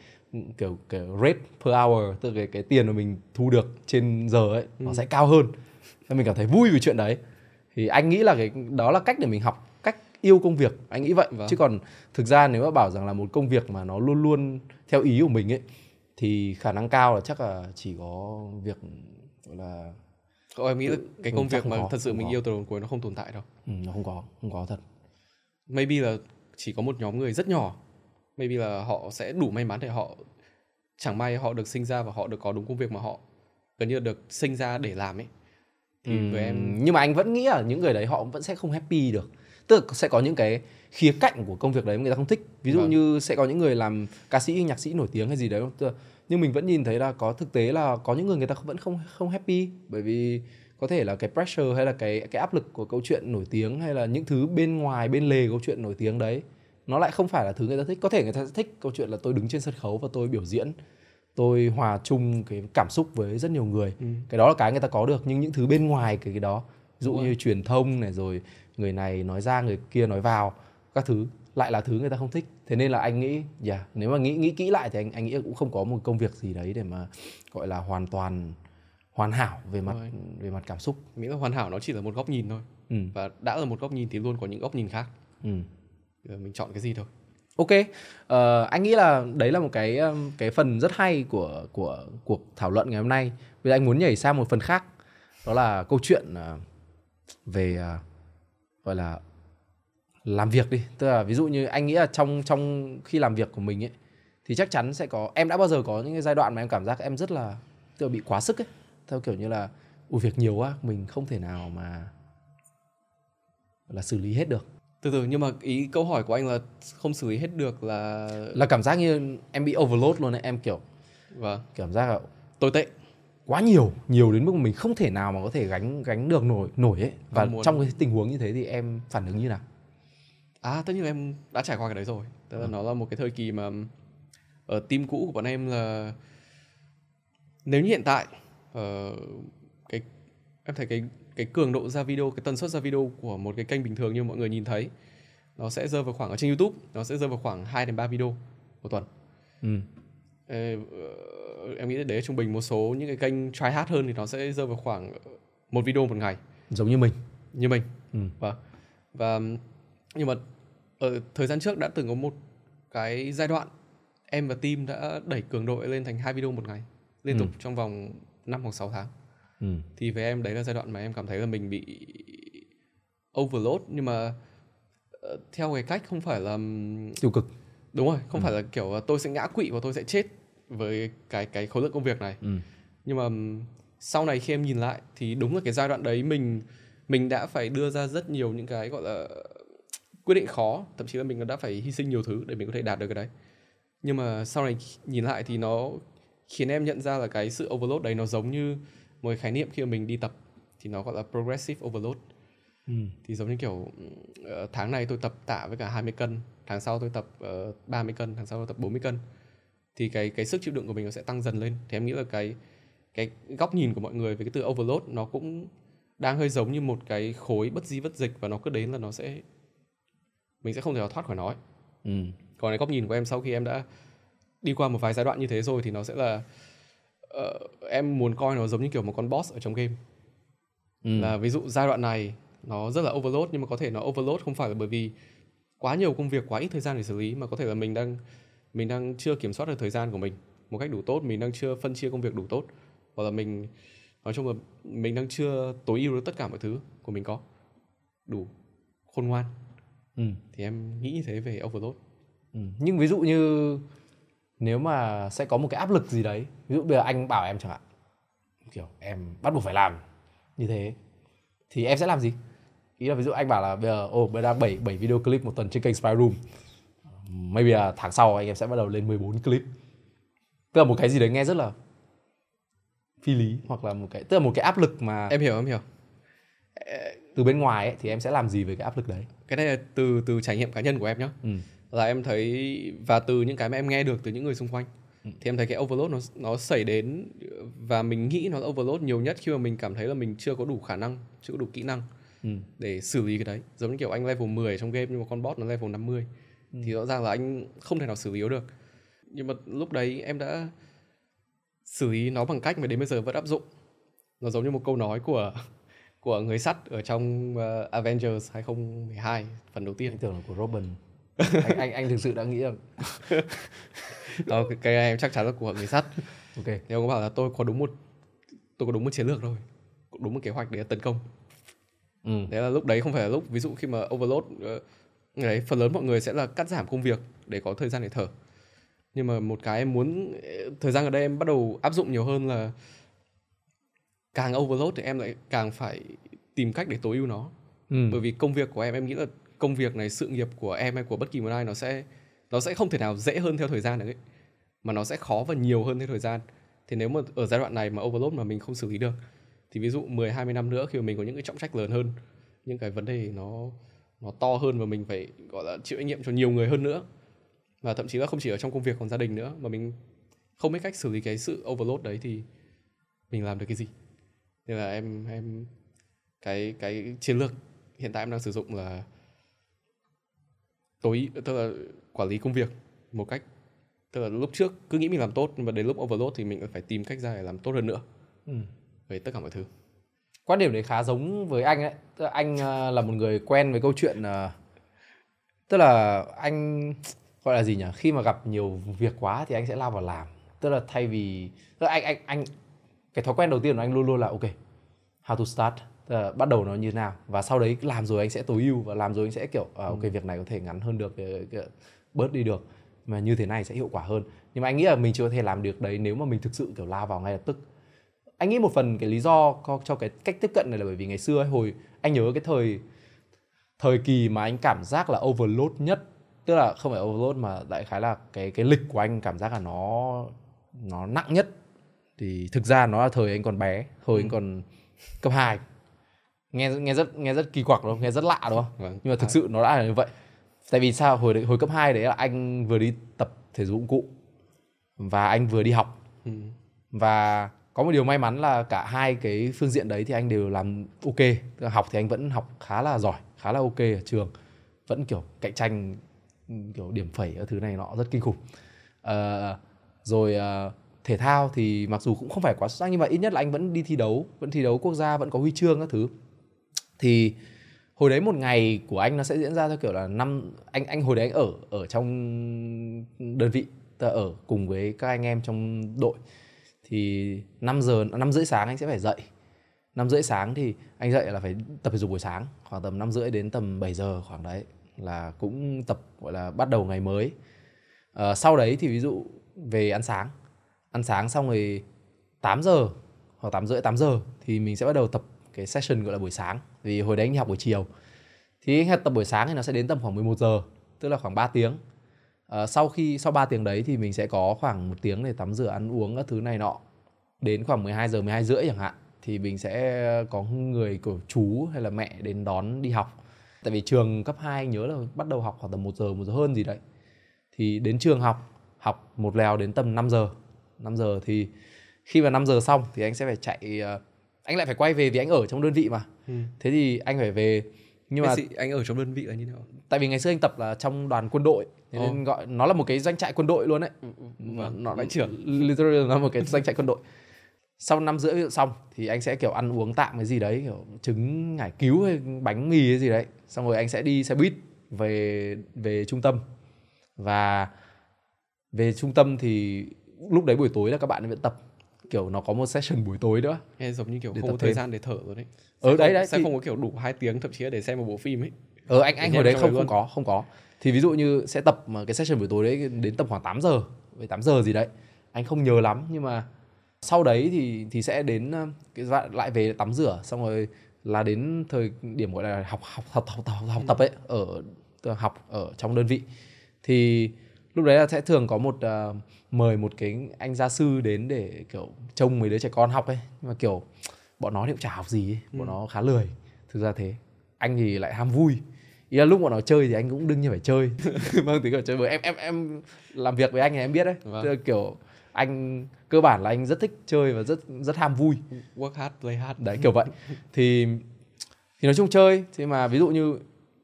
kiểu cái rate per hour tức là cái, cái tiền mà mình thu được trên giờ ấy ừ. nó sẽ cao hơn. Nên mình cảm thấy vui vì chuyện đấy. Thì anh nghĩ là cái đó là cách để mình học yêu công việc anh nghĩ vậy vâng. chứ còn thực ra nếu mà bảo rằng là một công việc mà nó luôn luôn theo ý của mình ấy thì khả năng cao là chắc là chỉ có việc gọi là Cậu em nghĩ là cái công việc mà có, thật sự mình có. yêu từ đầu cuối nó không tồn tại đâu. Ừ, nó không có, không có thật. Maybe là chỉ có một nhóm người rất nhỏ. Maybe là họ sẽ đủ may mắn để họ chẳng may họ được sinh ra và họ được có đúng công việc mà họ gần như được sinh ra để làm ấy. Thì ừ, với em nhưng mà anh vẫn nghĩ là những người đấy họ vẫn sẽ không happy được tức là sẽ có những cái khía cạnh của công việc đấy người ta không thích. Ví dụ vâng. như sẽ có những người làm ca sĩ nhạc sĩ nổi tiếng hay gì đấy nhưng mình vẫn nhìn thấy là có thực tế là có những người người ta vẫn không không happy. Bởi vì có thể là cái pressure hay là cái cái áp lực của câu chuyện nổi tiếng hay là những thứ bên ngoài bên lề câu chuyện nổi tiếng đấy nó lại không phải là thứ người ta thích. Có thể người ta thích câu chuyện là tôi đứng trên sân khấu và tôi biểu diễn tôi hòa chung cái cảm xúc với rất nhiều người. Ừ. cái đó là cái người ta có được nhưng những thứ bên ngoài cái cái đó dụ như truyền thông này rồi người này nói ra người kia nói vào các thứ. Lại là thứ người ta không thích. Thế nên là anh nghĩ yeah, nếu mà nghĩ nghĩ kỹ lại thì anh anh nghĩ cũng không có một công việc gì đấy để mà gọi là hoàn toàn hoàn hảo về mặt Rồi. về mặt cảm xúc. Nghĩ là hoàn hảo nó chỉ là một góc nhìn thôi. Ừ. và đã là một góc nhìn thì luôn có những góc nhìn khác. Ừ. mình chọn cái gì thôi. Ok. Uh, anh nghĩ là đấy là một cái cái phần rất hay của của cuộc thảo luận ngày hôm nay. Bây giờ anh muốn nhảy sang một phần khác. Đó là câu chuyện uh, về uh, gọi là làm việc đi. Tức là ví dụ như anh nghĩ là trong trong khi làm việc của mình ấy thì chắc chắn sẽ có em đã bao giờ có những cái giai đoạn mà em cảm giác em rất là là bị quá sức ấy. Theo kiểu như là ủi việc nhiều quá mình không thể nào mà là xử lý hết được. Từ từ nhưng mà ý câu hỏi của anh là không xử lý hết được là là cảm giác như em bị overload luôn ấy em kiểu vâng. cảm giác là tồi tệ quá nhiều nhiều đến mức mình không thể nào mà có thể gánh gánh được nổi nổi ấy và muốn... trong cái tình huống như thế thì em phản ứng như nào à tất nhiên em đã trải qua cái đấy rồi tức là ừ. nó là một cái thời kỳ mà ở team cũ của bọn em là nếu như hiện tại uh, cái em thấy cái cái cường độ ra video cái tần suất ra video của một cái kênh bình thường như mọi người nhìn thấy nó sẽ rơi vào khoảng ở trên YouTube nó sẽ rơi vào khoảng 2 đến 3 video một tuần. Ừ. Ê, em nghĩ đấy trung bình một số những cái kênh try hard hơn thì nó sẽ rơi vào khoảng một video một ngày giống như mình như mình ừ. và và nhưng mà ở thời gian trước đã từng có một cái giai đoạn em và team đã đẩy cường độ lên thành hai video một ngày liên ừ. tục trong vòng 5 hoặc 6 tháng ừ. thì với em đấy là giai đoạn mà em cảm thấy là mình bị overload nhưng mà uh, theo cái cách không phải là tiêu cực đúng rồi không ừ. phải là kiểu tôi sẽ ngã quỵ và tôi sẽ chết với cái cái khối lượng công việc này ừ. nhưng mà sau này khi em nhìn lại thì đúng là cái giai đoạn đấy mình mình đã phải đưa ra rất nhiều những cái gọi là quyết định khó thậm chí là mình đã phải hy sinh nhiều thứ để mình có thể đạt được cái đấy nhưng mà sau này nhìn lại thì nó khiến em nhận ra là cái sự overload đấy nó giống như một cái khái niệm khi mà mình đi tập thì nó gọi là progressive overload ừ. thì giống như kiểu uh, tháng này tôi tập tạ với cả 20 cân tháng sau tôi tập uh, ờ, 30 cân tháng sau tôi tập 40 cân thì cái cái sức chịu đựng của mình nó sẽ tăng dần lên thì em nghĩ là cái cái góc nhìn của mọi người về cái từ overload nó cũng đang hơi giống như một cái khối bất di bất dịch và nó cứ đến là nó sẽ mình sẽ không thể nào thoát khỏi nó ấy. Ừ. còn cái góc nhìn của em sau khi em đã đi qua một vài giai đoạn như thế rồi thì nó sẽ là uh, em muốn coi nó giống như kiểu một con boss ở trong game ừ. là ví dụ giai đoạn này nó rất là overload nhưng mà có thể nó overload không phải là bởi vì quá nhiều công việc quá ít thời gian để xử lý mà có thể là mình đang mình đang chưa kiểm soát được thời gian của mình. Một cách đủ tốt mình đang chưa phân chia công việc đủ tốt. Hoặc là mình nói chung là mình đang chưa tối ưu được tất cả mọi thứ của mình có. Đủ khôn ngoan. Ừ. thì em nghĩ như thế về overload. Ừ. nhưng ví dụ như nếu mà sẽ có một cái áp lực gì đấy ví dụ bây giờ anh bảo em chẳng hạn kiểu em bắt buộc phải làm như thế thì em sẽ làm gì? Ý là ví dụ anh bảo là bây giờ ồ oh, bây giờ đang 7, 7 video clip một tuần trên kênh Spy Room maybe là tháng sau anh em sẽ bắt đầu lên 14 clip. Tức là một cái gì đấy nghe rất là phi lý hoặc là một cái tức là một cái áp lực mà em hiểu em hiểu. Từ bên ngoài ấy, thì em sẽ làm gì về cái áp lực đấy? Cái này là từ từ trải nghiệm cá nhân của em nhá. Ừ. là em thấy và từ những cái mà em nghe được từ những người xung quanh. Ừ. thì em thấy cái overload nó nó xảy đến và mình nghĩ nó overload nhiều nhất khi mà mình cảm thấy là mình chưa có đủ khả năng chưa có đủ kỹ năng ừ. để xử lý cái đấy. Giống như kiểu anh level 10 trong game nhưng mà con bot nó level 50 ừ. thì rõ ràng là anh không thể nào xử lý được. Nhưng mà lúc đấy em đã xử lý nó bằng cách mà đến bây giờ vẫn áp dụng. Nó giống như một câu nói của (laughs) của người sắt ở trong uh, Avengers 2012 phần đầu tiên. Anh tưởng là của Robin. (laughs) Anh, anh anh thực sự đã nghĩ rằng (laughs) đó cái, cái em chắc chắn là của người sắt. Ok. Thì ông có bảo là tôi có đúng một tôi có đúng một chiến lược thôi đúng một kế hoạch để tấn công. Ừ. đấy là lúc đấy không phải là lúc ví dụ khi mà overload uh, đấy phần lớn mọi người sẽ là cắt giảm công việc để có thời gian để thở. Nhưng mà một cái em muốn thời gian ở đây em bắt đầu áp dụng nhiều hơn là càng overload thì em lại càng phải tìm cách để tối ưu nó. Ừ. bởi vì công việc của em em nghĩ là công việc này sự nghiệp của em hay của bất kỳ một ai nó sẽ nó sẽ không thể nào dễ hơn theo thời gian được ấy. Mà nó sẽ khó và nhiều hơn theo thời gian. Thì nếu mà ở giai đoạn này mà overload mà mình không xử lý được thì ví dụ 10 20 năm nữa khi mà mình có những cái trọng trách lớn hơn những cái vấn đề nó nó to hơn và mình phải gọi là chịu trách nhiệm cho nhiều người hơn nữa. Và thậm chí là không chỉ ở trong công việc còn gia đình nữa. Mà mình không biết cách xử lý cái sự overload đấy thì mình làm được cái gì. Nên là em em cái cái chiến lược hiện tại em đang sử dụng là tối tức là quản lý công việc một cách tức là lúc trước cứ nghĩ mình làm tốt nhưng mà đến lúc overload thì mình phải tìm cách ra để làm tốt hơn nữa. Ừ. về tất cả mọi thứ quan điểm đấy khá giống với anh ấy tức là anh ờ, là một người quen với câu chuyện uh, tức là anh gọi là gì nhỉ? Khi mà gặp nhiều việc quá thì anh sẽ lao vào làm. Tức là thay vì tức là anh anh anh cái thói quen đầu tiên của anh luôn luôn là ok how to start? Tức là bắt đầu nó như thế nào? Và sau đấy làm rồi anh sẽ tối ưu và làm rồi anh sẽ kiểu à, ok ừ. việc này có thể ngắn hơn được bớt đi được. Mà như thế này sẽ hiệu quả hơn. Nhưng mà anh nghĩ là mình chưa có thể làm được đấy nếu mà mình thực sự kiểu lao vào ngay lập tức anh nghĩ một phần cái lý do cho cái cách tiếp cận này là bởi vì ngày xưa ấy, hồi anh nhớ cái thời thời kỳ mà anh cảm giác là overload nhất tức là không phải overload mà đại khái là cái cái lịch của anh cảm giác là nó nó nặng nhất. Thì thực ra nó là thời anh còn bé hồi ừ. anh còn cấp 2 nghe nghe rất nghe rất kỳ quặc đúng không? Nghe rất lạ đúng không? Vâng. nhưng mà thực sự nó đã là như vậy. Tại vì sao? Hồi hồi cấp 2 đấy là anh vừa đi tập thể dục dụng cụ và anh vừa đi học. Ừ. và có một điều may mắn là cả hai cái phương diện đấy thì anh đều làm ok. Học thì anh vẫn học khá là giỏi khá là ok ở trường. Vẫn kiểu cạnh tranh kiểu điểm phẩy ở thứ này nọ rất kinh khủng. À, rồi à, thể thao thì mặc dù cũng không phải quá xuất sắc nhưng mà ít nhất là anh vẫn đi thi đấu vẫn thi đấu quốc gia vẫn có huy chương các thứ. Thì hồi đấy một ngày của anh nó sẽ diễn ra theo kiểu là năm anh anh hồi đấy anh ở ở trong đơn vị ta ở cùng với các anh em trong đội thì 5 giờ 5 rưỡi sáng anh sẽ phải dậy. Năm rưỡi sáng thì anh dậy là phải tập thể dục buổi sáng khoảng tầm năm rưỡi đến tầm 7 giờ khoảng đấy là cũng tập gọi là bắt đầu ngày mới. À, sau đấy thì ví dụ về ăn sáng ăn sáng xong rồi 8 giờ hoặc 8 rưỡi 8 giờ thì mình sẽ bắt đầu tập cái session gọi là buổi sáng. Vì hồi đấy anh đi học buổi chiều thì anh tập buổi sáng thì nó sẽ đến tầm khoảng 11 giờ tức là khoảng 3 tiếng uh, sau khi sau 3 tiếng đấy thì mình sẽ có khoảng một tiếng để tắm rửa ăn uống các thứ này nọ. Đến khoảng 12 giờ 12 rưỡi chẳng hạn thì mình sẽ có người của chú hay là mẹ đến đón đi học. Tại vì trường cấp 2 anh nhớ là bắt đầu học khoảng tầm 1 giờ một giờ hơn gì đấy. Thì đến trường học học một lèo đến tầm 5 giờ. 5 giờ thì khi mà 5 giờ xong thì anh sẽ phải chạy uh, anh lại phải quay về vì anh ở trong đơn vị mà. Ừ. thế thì anh phải về nhưng mà anh ở trong đơn vị là như thế nào? tại vì ngày xưa anh tập là trong đoàn quân đội thế nên oh. gọi nó là một cái doanh trại quân đội luôn đấy ừ, ừ, vâng, nó đại trưởng literally là một cái doanh trại quân đội. Sau năm rưỡi xong thì anh sẽ kiểu ăn uống tạm cái gì đấy kiểu trứng ngải cứu hay bánh mì hay gì đấy. Xong rồi anh sẽ đi xe buýt về về trung tâm. Và về trung tâm thì lúc đấy buổi tối là các bạn vẫn tập kiểu nó có một session buổi tối nữa. Nghe giống như kiểu không có thời gian để thở rồi đấy. Ở ừ, đấy đấy sẽ thì... không có kiểu đủ hai tiếng thậm chí là để xem một bộ phim ấy. Ờ anh anh hồi đấy không không có không có. Thì ví dụ như sẽ tập mà cái session buổi tối đấy đến tầm khoảng 8 giờ với 8 giờ gì đấy. Anh không nhớ lắm nhưng mà sau đấy thì thì sẽ đến ờ, cái lại về tắm rửa xong rồi là đến thời điểm gọi là học học học học, học, học tập ấy ở học ở trong đơn vị. Thì lúc đấy là sẽ thường có một uh, mời một cái anh gia sư đến để kiểu trông mấy đứa trẻ con học ấy. Nhưng mà kiểu bọn nó thì cũng chả học gì ấy. bọn ừ. nó khá lười. Thực ra thế. Anh thì lại ham vui. Ý là lúc bọn nó chơi thì anh cũng đương nhiên phải chơi. (laughs) Vâng tính là chơi. Bởi em em em làm việc với anh thì em biết đấy. Vâng. kiểu anh cơ bản là anh rất thích chơi và rất rất ham vui. Work hard play hard. Đấy kiểu vậy. Thì thì nói chung chơi. Thì mà ví dụ như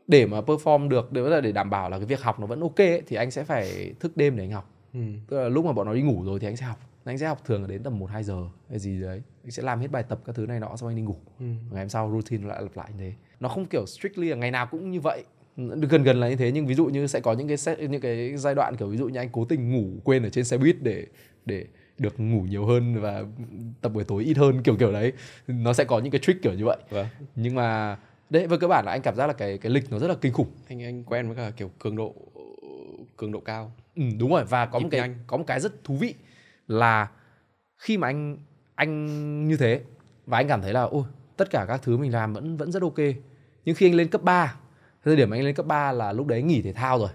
để mà perform được để để đảm bảo là cái việc học nó vẫn ok ấy, thì anh sẽ phải thức đêm để anh học ừ. tức là lúc mà bọn nó đi ngủ rồi thì anh sẽ học. Anh sẽ học thường là đến tầm 1 2 giờ hay gì đấy. Anh sẽ làm hết bài tập các thứ này nọ xong anh đi ngủ. Ừ. ngày hôm sau routine lại lặp lại như thế. Nó không kiểu strictly là ngày nào cũng như vậy. Gần gần là như thế nhưng ví dụ như sẽ có những cái set, những cái giai đoạn kiểu ví dụ như anh cố tình ngủ quên ở trên xe buýt để để được ngủ nhiều hơn và tập buổi tối ít hơn kiểu kiểu đấy. Nó sẽ có những cái trick kiểu như vậy. Vâng. nhưng mà đấy với cơ bản là anh cảm giác là cái cái lịch nó rất là kinh khủng. Anh anh quen với cả kiểu cường độ cường độ cao ừ, đúng rồi và có một cái anh. có một cái rất thú vị là khi mà anh anh như thế và anh cảm thấy là ôi tất cả các thứ mình làm vẫn vẫn rất ok. Nhưng khi anh lên cấp 3 thời điểm anh lên cấp 3 là lúc đấy nghỉ thể thao rồi.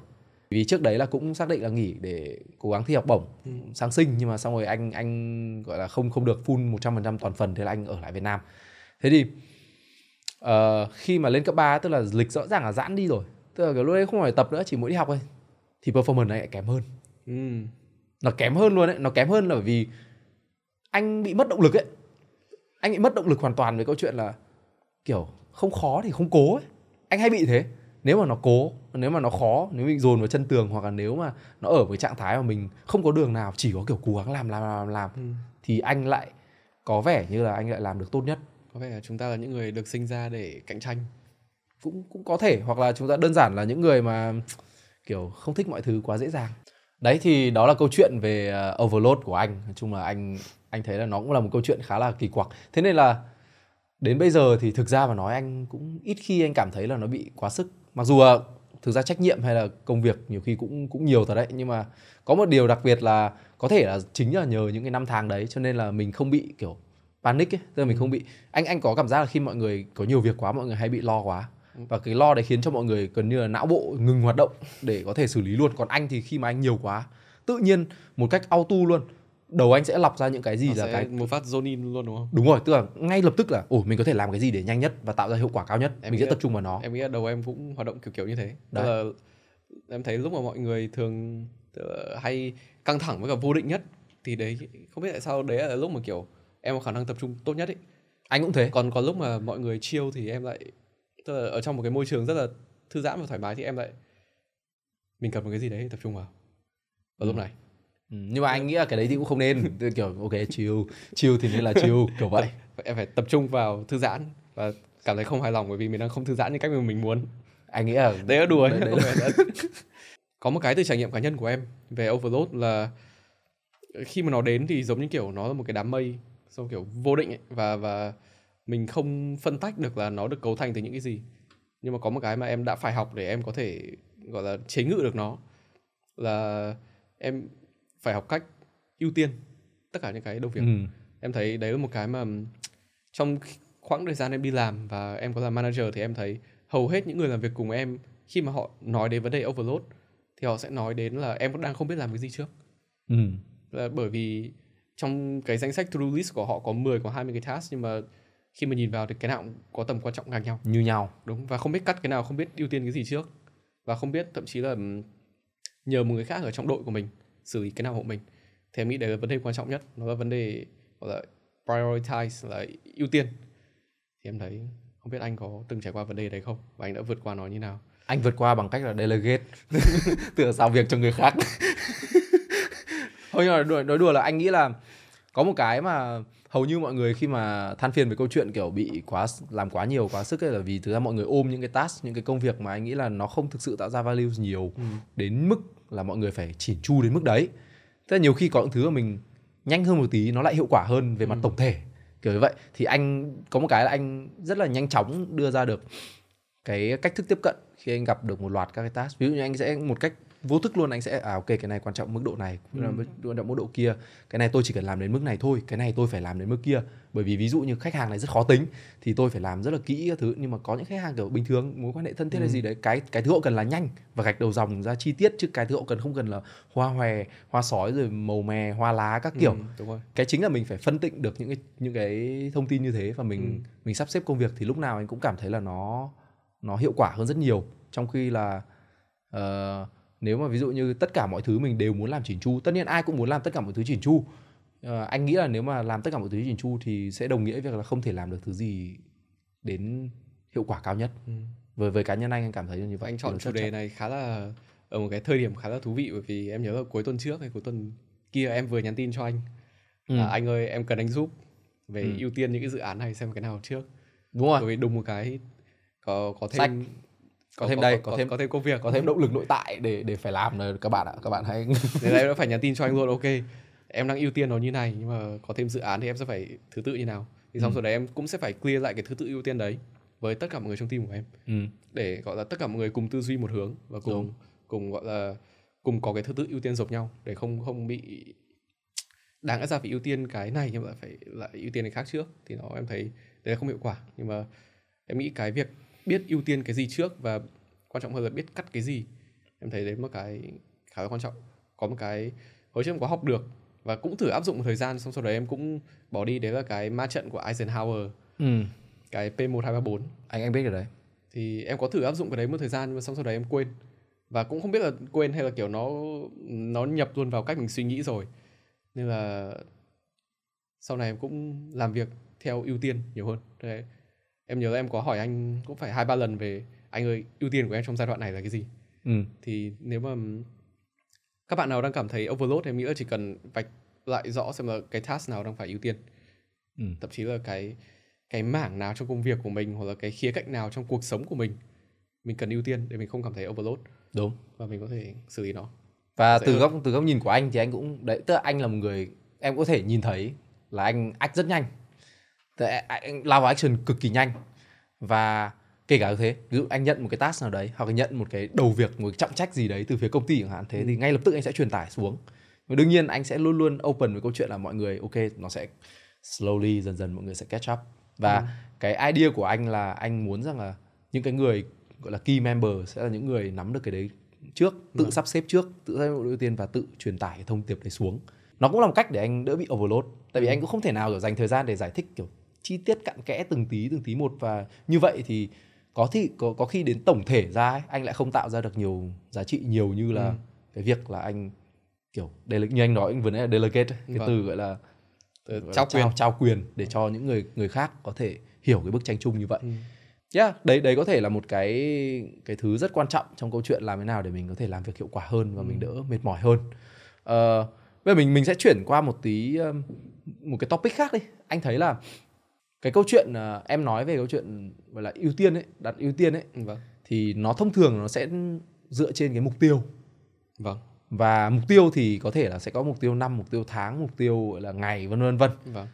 Vì trước đấy là cũng xác định là nghỉ để cố gắng thi học bổng ừ. sang sinh nhưng mà xong rồi anh anh gọi là không không được full 100% toàn phần thế là anh ở lại Việt Nam. Thế thì uh, khi mà lên cấp 3 tức là lịch rõ ràng là giãn đi rồi. Tức là cái lúc đấy không phải tập nữa chỉ mỗi đi học thôi thì performance này lại kém hơn. Ừ. nó kém hơn luôn đấy nó kém hơn là bởi vì anh bị mất động lực ấy. Anh bị mất động lực hoàn toàn với câu chuyện là kiểu không khó thì không cố ấy. Anh hay bị thế. Nếu mà nó cố nếu mà nó khó nếu mình dồn vào chân tường hoặc là nếu mà nó ở với trạng thái mà mình không có đường nào chỉ có kiểu cố gắng làm làm làm làm ừ. thì anh lại có vẻ như là anh lại làm được tốt nhất. Có vẻ là chúng ta là những người được sinh ra để cạnh tranh. Cũng cũng có thể hoặc là chúng ta đơn giản là những người mà kiểu không thích mọi thứ quá dễ dàng. Đấy thì đó là câu chuyện về uh, overload của anh. Nói chung là anh anh thấy là nó cũng là một câu chuyện khá là kỳ quặc. Thế nên là đến bây giờ thì thực ra mà nói anh cũng ít khi anh cảm thấy là nó bị quá sức. Mặc dù uh, thực ra trách nhiệm hay là công việc nhiều khi cũng cũng nhiều thật đấy. Nhưng mà có một điều đặc biệt là có thể là chính là nhờ những cái năm tháng đấy cho nên là mình không bị kiểu panic ấy. Tức là mình ừ. không bị anh anh có cảm giác là khi mọi người có nhiều việc quá mọi người hay bị lo quá và cái lo đấy khiến cho mọi người gần như là não bộ ngừng hoạt động để có thể xử lý luôn. Còn anh thì khi mà anh nhiều quá tự nhiên một cách auto luôn đầu anh sẽ lọc ra những cái gì Nó là cái một phát zone in luôn đúng không? Đúng rồi tức là ngay lập tức là ồ mình có thể làm cái gì để nhanh nhất và tạo ra hiệu quả cao nhất? Em mình sẽ tập trung vào nó. em nghĩ là đầu em cũng hoạt động kiểu kiểu như thế. Đấy. là em thấy lúc mà mọi người thường hay căng thẳng với cả vô định nhất thì đấy không biết tại sao đấy là lúc mà kiểu em có khả năng tập trung tốt nhất ấy. Anh cũng thế. Còn còn lúc mà mọi người chill thì em lại tức là ở trong một cái môi trường rất là thư giãn và thoải mái thì em lại mình cần một cái gì đấy tập trung vào. Ở ừ. lúc này. Ừ, nhưng mà anh nghĩ là cái đấy thì cũng không nên. (laughs) Kiểu ok chill. Chill thì nên là chill (laughs) kiểu vậy. Em phải tập trung vào thư giãn và cảm thấy không hài lòng bởi vì mình đang không thư giãn như cách mà mình muốn. Anh nghĩ là đấy là đùa. đấy, đấy là... (laughs) có một cái từ trải nghiệm cá nhân của em về overload là khi mà nó đến thì giống như kiểu nó là một cái đám mây xong kiểu vô định ấy và và mình không phân tách được là nó được cấu thành từ những cái gì nhưng mà có một cái mà em đã phải học để em có thể gọi là chế ngự được nó là em phải học cách ưu tiên tất cả những cái đầu việc ừ. em thấy đấy là một cái mà trong khoảng thời gian em đi làm và em có làm manager thì em thấy hầu hết những người làm việc cùng em khi mà họ nói đến vấn đề overload thì họ sẽ nói đến là em đang không biết làm cái gì trước ừ. là bởi vì trong cái danh sách to-do list của họ có 10 có 20 cái task nhưng mà khi mà nhìn vào thì cái nào cũng có tầm quan trọng ngang nhau. Như nhau. Đúng và không biết cắt cái nào không biết ưu tiên cái gì trước và không biết thậm chí là nhờ một người khác ở trong đội của mình xử lý cái nào hộ mình. Thì em nghĩ đấy là vấn đề quan trọng nhất nó là vấn đề gọi là prioritize là ưu tiên. Thì em thấy không biết anh có từng trải qua vấn đề đấy không và anh đã vượt qua nó như nào? Anh vượt qua bằng cách là delegate (laughs) tự giao việc cho người khác. (laughs) Thôi nhưng mà nói đùa là anh nghĩ là có một cái mà hầu như mọi người khi mà than phiền về câu chuyện kiểu bị quá làm quá nhiều quá sức ấy là vì thực ra mọi người ôm những cái task những cái công việc mà anh nghĩ là nó không thực sự tạo ra value nhiều ừ. đến mức là mọi người phải chỉn chu đến mức đấy tức là nhiều khi có những thứ mà mình nhanh hơn một tí nó lại hiệu quả hơn về mặt ừ. tổng thể kiểu như vậy thì anh có một cái là anh rất là nhanh chóng đưa ra được cái cách thức tiếp cận khi anh gặp được một loạt các cái task ví dụ như anh sẽ một cách vô thức luôn anh sẽ à ok cái này quan trọng mức độ này ừ. quan trọng mức độ kia cái này tôi chỉ cần làm đến mức này thôi cái này tôi phải làm đến mức kia bởi vì ví dụ như khách hàng này rất khó tính thì tôi phải làm rất là kỹ các thứ nhưng mà có những khách hàng kiểu bình thường mối quan hệ thân thiết ừ. hay gì đấy cái cái thứ họ cần là nhanh và gạch đầu dòng ra chi tiết chứ cái thứ họ cần không cần là hoa hòe hoa sói rồi màu mè hoa lá các kiểu ừ, đúng rồi. cái chính là mình phải phân tịnh được những cái những cái thông tin như thế và mình ừ. mình sắp xếp công việc thì lúc nào anh cũng cảm thấy là nó nó hiệu quả hơn rất nhiều trong khi là uh, nếu mà ví dụ như tất cả mọi thứ mình đều muốn làm chỉn chu tất nhiên ai cũng muốn làm tất cả mọi thứ chỉn chu. Uh, anh nghĩ là nếu mà làm tất cả mọi thứ chỉn chu thì sẽ đồng nghĩa việc là không thể làm được thứ gì đến hiệu quả cao nhất. Ừ. với với cá nhân anh anh cảm thấy như vậy. Anh chọn chủ đề này khá là ở một cái thời điểm khá là thú vị bởi vì em nhớ là cuối tuần trước hay cuối tuần kia em vừa nhắn tin cho anh. Ừ. là anh ơi em cần anh giúp về ừ. ưu tiên những cái dự án này xem cái nào trước. Đúng rồi. Bởi vì đùng một cái có có thêm Sách có, thêm đây có, có thêm có thêm công việc có thêm động lực nội tại để để phải làm rồi các bạn ạ các bạn hãy (laughs) là em đã phải nhắn tin cho anh luôn ok em đang ưu tiên nó như này nhưng mà có thêm dự án thì em sẽ phải thứ tự như nào thì xong ừ. rồi đấy em cũng sẽ phải clear lại cái thứ tự ưu tiên đấy với tất cả mọi người trong team của em ừ. để gọi là tất cả mọi người cùng tư duy một hướng và cùng Đúng. cùng gọi là cùng có cái thứ tự ưu tiên giống nhau để không không bị đáng lẽ ra phải ưu tiên cái này nhưng mà phải lại ưu tiên cái khác trước thì nó em thấy đấy là không hiệu quả nhưng mà em nghĩ cái việc biết ưu tiên cái gì trước và quan trọng hơn là biết cắt cái gì. Em thấy đấy một cái khá là quan trọng. Có một cái hồi trước em có học được và cũng thử áp dụng một thời gian xong sau đó em cũng bỏ đi. Đấy là cái ma trận của Eisenhower. Ừ. cái P1234 anh anh biết cái đấy. Thì em có thử áp dụng cái đấy một thời gian nhưng mà xong sau đó em quên. Và cũng không biết là quên hay là kiểu nó nó nhập luôn vào cách mình suy nghĩ rồi. Nên là sau này em cũng làm việc theo ưu tiên nhiều hơn. Đấy em nhớ em có hỏi anh cũng phải hai ba lần về anh ơi ưu tiên của em trong giai đoạn này là cái gì ừ. thì nếu mà các bạn nào đang cảm thấy overload em nghĩ là chỉ cần vạch lại rõ xem là cái task nào đang phải ưu tiên ừ. thậm chí là cái cái mảng nào trong công việc của mình hoặc là cái khía cạnh nào trong cuộc sống của mình mình cần ưu tiên để mình không cảm thấy overload đúng và mình có thể xử lý nó và từ hơn. góc từ góc nhìn của anh thì anh cũng đấy tức là anh là một người em có thể nhìn thấy là anh ách rất nhanh anh lao vào action cực kỳ nhanh và kể cả như thế ví dụ anh nhận một cái task nào đấy hoặc là nhận một cái đầu việc một cái trọng trách gì đấy từ phía công ty chẳng hạn thế thì ngay lập tức anh sẽ truyền tải xuống và đương nhiên anh sẽ luôn luôn open với câu chuyện là mọi người ok nó sẽ slowly dần dần mọi người sẽ catch up và ừ. cái idea của anh là anh muốn rằng là những cái người gọi là key member sẽ là những người nắm được cái đấy trước tự ừ. sắp xếp trước tự sắp ưu tiên và tự truyền tải cái thông điệp đấy xuống nó cũng là một cách để anh đỡ bị overload tại vì ừ. anh cũng không thể nào kiểu dành thời gian để giải thích kiểu chi tiết cặn kẽ từng tí từng tí một và như vậy thì có thì có có khi đến tổng thể ra ấy, anh lại không tạo ra được nhiều giá trị nhiều như là ừ. cái việc là anh kiểu dele, như anh nói anh vừa nãy là delegate cái vâng. từ gọi là từ trao quyền trao, trao quyền để cho những người người khác có thể hiểu cái bức tranh chung như vậy. Ừ. Yeah, đấy đấy có thể là một cái cái thứ rất quan trọng trong câu chuyện làm thế nào để mình có thể làm việc hiệu quả hơn và ừ. mình đỡ mệt mỏi hơn. Uh, bây giờ mình mình sẽ chuyển qua một tí um, một cái topic khác đi. Anh thấy là cái câu chuyện uh, em nói về câu chuyện gọi là ưu tiên ấy đặt ưu tiên ấy vâng. thì nó thông thường nó sẽ dựa trên cái mục tiêu vâng và mục tiêu thì có thể là sẽ có mục tiêu năm mục tiêu tháng mục tiêu gọi là ngày vân vân vân vâng.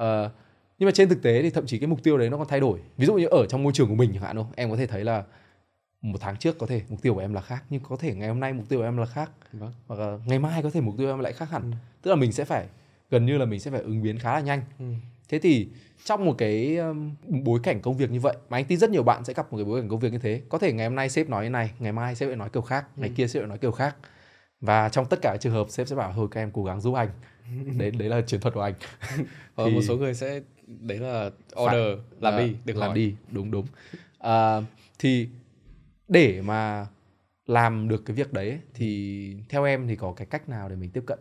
uh, nhưng mà trên thực tế thì thậm chí cái mục tiêu đấy nó còn thay đổi ví dụ như ở trong môi trường của mình chẳng hạn không em có thể thấy là một tháng trước có thể mục tiêu của em là khác nhưng có thể ngày hôm nay mục tiêu của em là khác vâng. hoặc là ngày mai có thể mục tiêu em lại khác hẳn ừ. tức là mình sẽ phải gần như là mình sẽ phải ứng biến khá là nhanh ừ thế thì trong một cái bối cảnh công việc như vậy mà anh tin rất nhiều bạn sẽ gặp một cái bối cảnh công việc như thế có thể ngày hôm nay sếp nói như này ngày mai sếp lại nói kiểu khác ngày ừ. kia sếp lại nói kiểu khác. Và trong tất cả trường hợp sếp sẽ bảo thôi các em cố gắng giúp anh. (laughs) Đấy đấy là chiến thuật của anh. (laughs) Và thì... một số người sẽ đấy là order Phải, làm đi được làm hỏi. đi đúng đúng. À, thì để mà làm được cái việc đấy thì theo em thì có cái cách nào để mình tiếp cận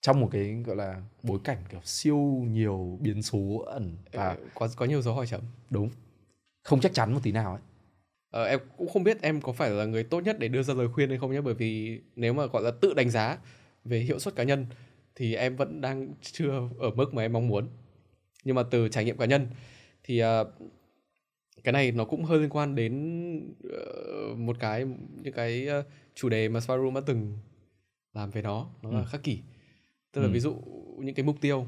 trong một cái gọi là bối cảnh kiểu siêu nhiều biến số ẩn và có có nhiều dấu hỏi chấm. Đúng. Không chắc chắn một tí nào ấy. Ờ, em cũng không biết em có phải là người tốt nhất để đưa ra lời khuyên hay không nhé bởi vì nếu mà gọi là tự đánh giá về hiệu suất cá nhân thì em vẫn đang chưa ở mức mà em mong muốn. Nhưng mà từ trải nghiệm cá nhân thì uh, cái này nó cũng hơi liên quan đến uh, một cái những cái uh, chủ đề mà Spyroom đã từng làm về nó nó là ừ. khắc kỷ tức là ừ. ví dụ những cái mục tiêu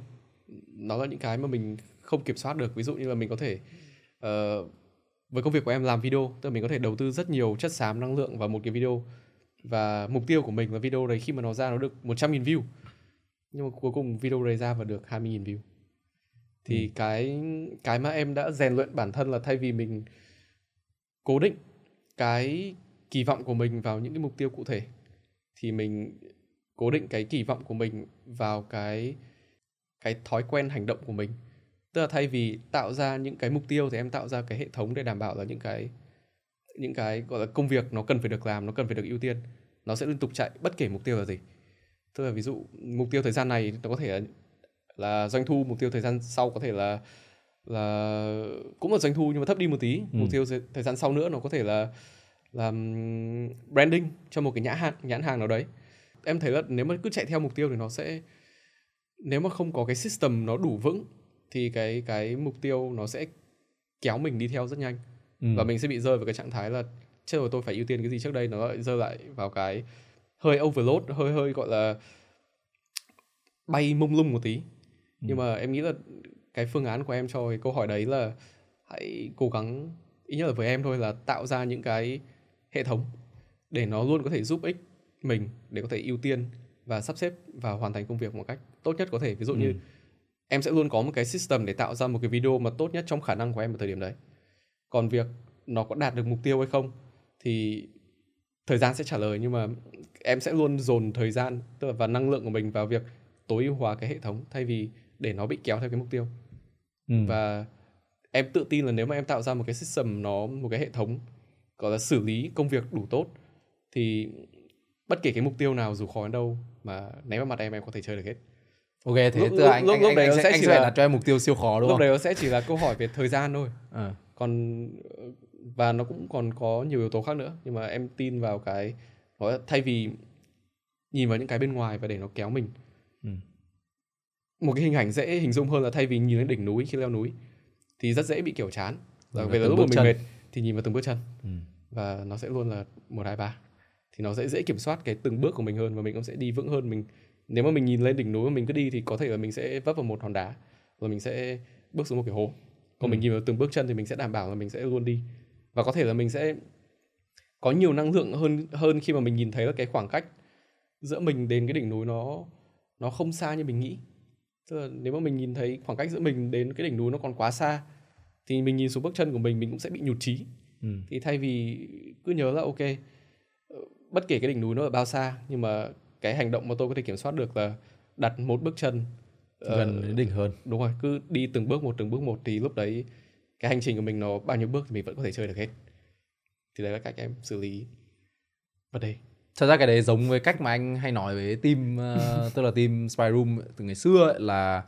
nó là những cái mà mình không kiểm soát được ví dụ như là mình có thể uh, với công việc của em làm video tức là mình có thể đầu tư rất nhiều chất xám năng lượng vào một cái video và mục tiêu của mình là video đấy khi mà nó ra nó được 100.000 view nhưng mà cuối cùng video đấy ra và được 20.000 view thì ừ. cái cái mà em đã rèn luyện bản thân là thay vì mình cố định cái kỳ vọng của mình vào những cái mục tiêu cụ thể thì mình cố định cái kỳ vọng của mình vào cái cái thói quen hành động của mình. Tức là thay vì tạo ra những cái mục tiêu thì em tạo ra cái hệ thống để đảm bảo là những cái những cái gọi là công việc nó cần phải được làm nó cần phải được ưu tiên. Nó sẽ liên tục chạy bất kể mục tiêu là gì. Tức là ví dụ mục tiêu thời gian này nó có thể là, là doanh thu mục tiêu thời gian sau có thể là là cũng là doanh thu nhưng mà thấp đi một tí. Ừ. mục tiêu thời gian sau nữa nó có thể là làm branding cho một cái nhãn hàng nhãn hàng nào đấy em thấy là nếu mà cứ chạy theo mục tiêu thì nó sẽ nếu mà không có cái system nó đủ vững thì cái cái mục tiêu nó sẽ kéo mình đi theo rất nhanh ừ. và mình sẽ bị rơi vào cái trạng thái là chết rồi tôi phải ưu tiên cái gì trước đây nó lại rơi lại vào cái hơi overload hơi hơi gọi là bay mông lung một tí ừ. nhưng mà em nghĩ là cái phương án của em cho cái câu hỏi đấy là hãy cố gắng ý nhất là với em thôi là tạo ra những cái hệ thống để nó luôn có thể giúp ích mình để có thể ưu tiên và sắp xếp và hoàn thành công việc một cách tốt nhất có thể ví dụ ừ. như em sẽ luôn có một cái system để tạo ra một cái video mà tốt nhất trong khả năng của em ở thời điểm đấy còn việc nó có đạt được mục tiêu hay không thì thời gian sẽ trả lời nhưng mà em sẽ luôn dồn thời gian tức là và năng lượng của mình vào việc tối ưu hóa cái hệ thống thay vì để nó bị kéo theo cái mục tiêu ừ. và em tự tin là nếu mà em tạo ra một cái system nó một cái hệ thống gọi là xử lý công việc đủ tốt thì bất kể cái mục tiêu nào dù khó đến đâu mà ném vào mặt em em có thể chơi được hết. Ok thế lúc, tức là anh, lúc, anh, lúc đấy anh, sẽ, anh sẽ là... đặt cho em mục tiêu siêu khó đúng lúc không? lúc đấy nó sẽ chỉ là câu hỏi về thời gian thôi. À. còn và nó cũng còn có nhiều yếu tố khác nữa. Nhưng mà em tin vào cái nói thay vì nhìn vào những cái bên ngoài và để nó kéo mình. Ừ. một cái hình ảnh dễ hình dung hơn là thay vì nhìn lên đỉnh núi khi leo núi thì rất dễ bị kiểu chán. Và về lúc mình mệt thì nhìn vào từng bước chân. Ừ. và nó sẽ luôn là một hai ba thì nó sẽ dễ kiểm soát cái từng bước của mình hơn và mình cũng sẽ đi vững hơn. Mình nếu mà mình nhìn lên đỉnh núi mà mình cứ đi thì có thể là mình sẽ vấp vào một hòn đá rồi mình sẽ bước xuống một cái hố. Còn ừ. mình nhìn vào từng bước chân thì mình sẽ đảm bảo là mình sẽ luôn đi. Và có thể là mình sẽ có nhiều năng lượng hơn hơn khi mà mình nhìn thấy là cái khoảng cách giữa mình đến cái đỉnh núi nó nó không xa như mình nghĩ. Tức là nếu mà mình nhìn thấy khoảng cách giữa mình đến cái đỉnh núi nó còn quá xa thì mình nhìn xuống bước chân của mình mình cũng sẽ bị nhụt chí. Ừ. thì thay vì cứ nhớ là ok bất kể cái đỉnh núi nó ở bao xa nhưng mà cái hành động mà tôi có thể kiểm soát được là đặt một bước chân gần uh, đến đỉnh hơn. đúng rồi cứ đi từng bước một từng bước một thì lúc đấy cái hành trình của mình nó bao nhiêu bước thì mình vẫn có thể chơi được hết. Thì đấy là cách em xử lý. Vấn đề thật ra cái đấy giống với cách mà anh hay nói với team uh, (laughs) tức là team spy room từ ngày xưa ấy, là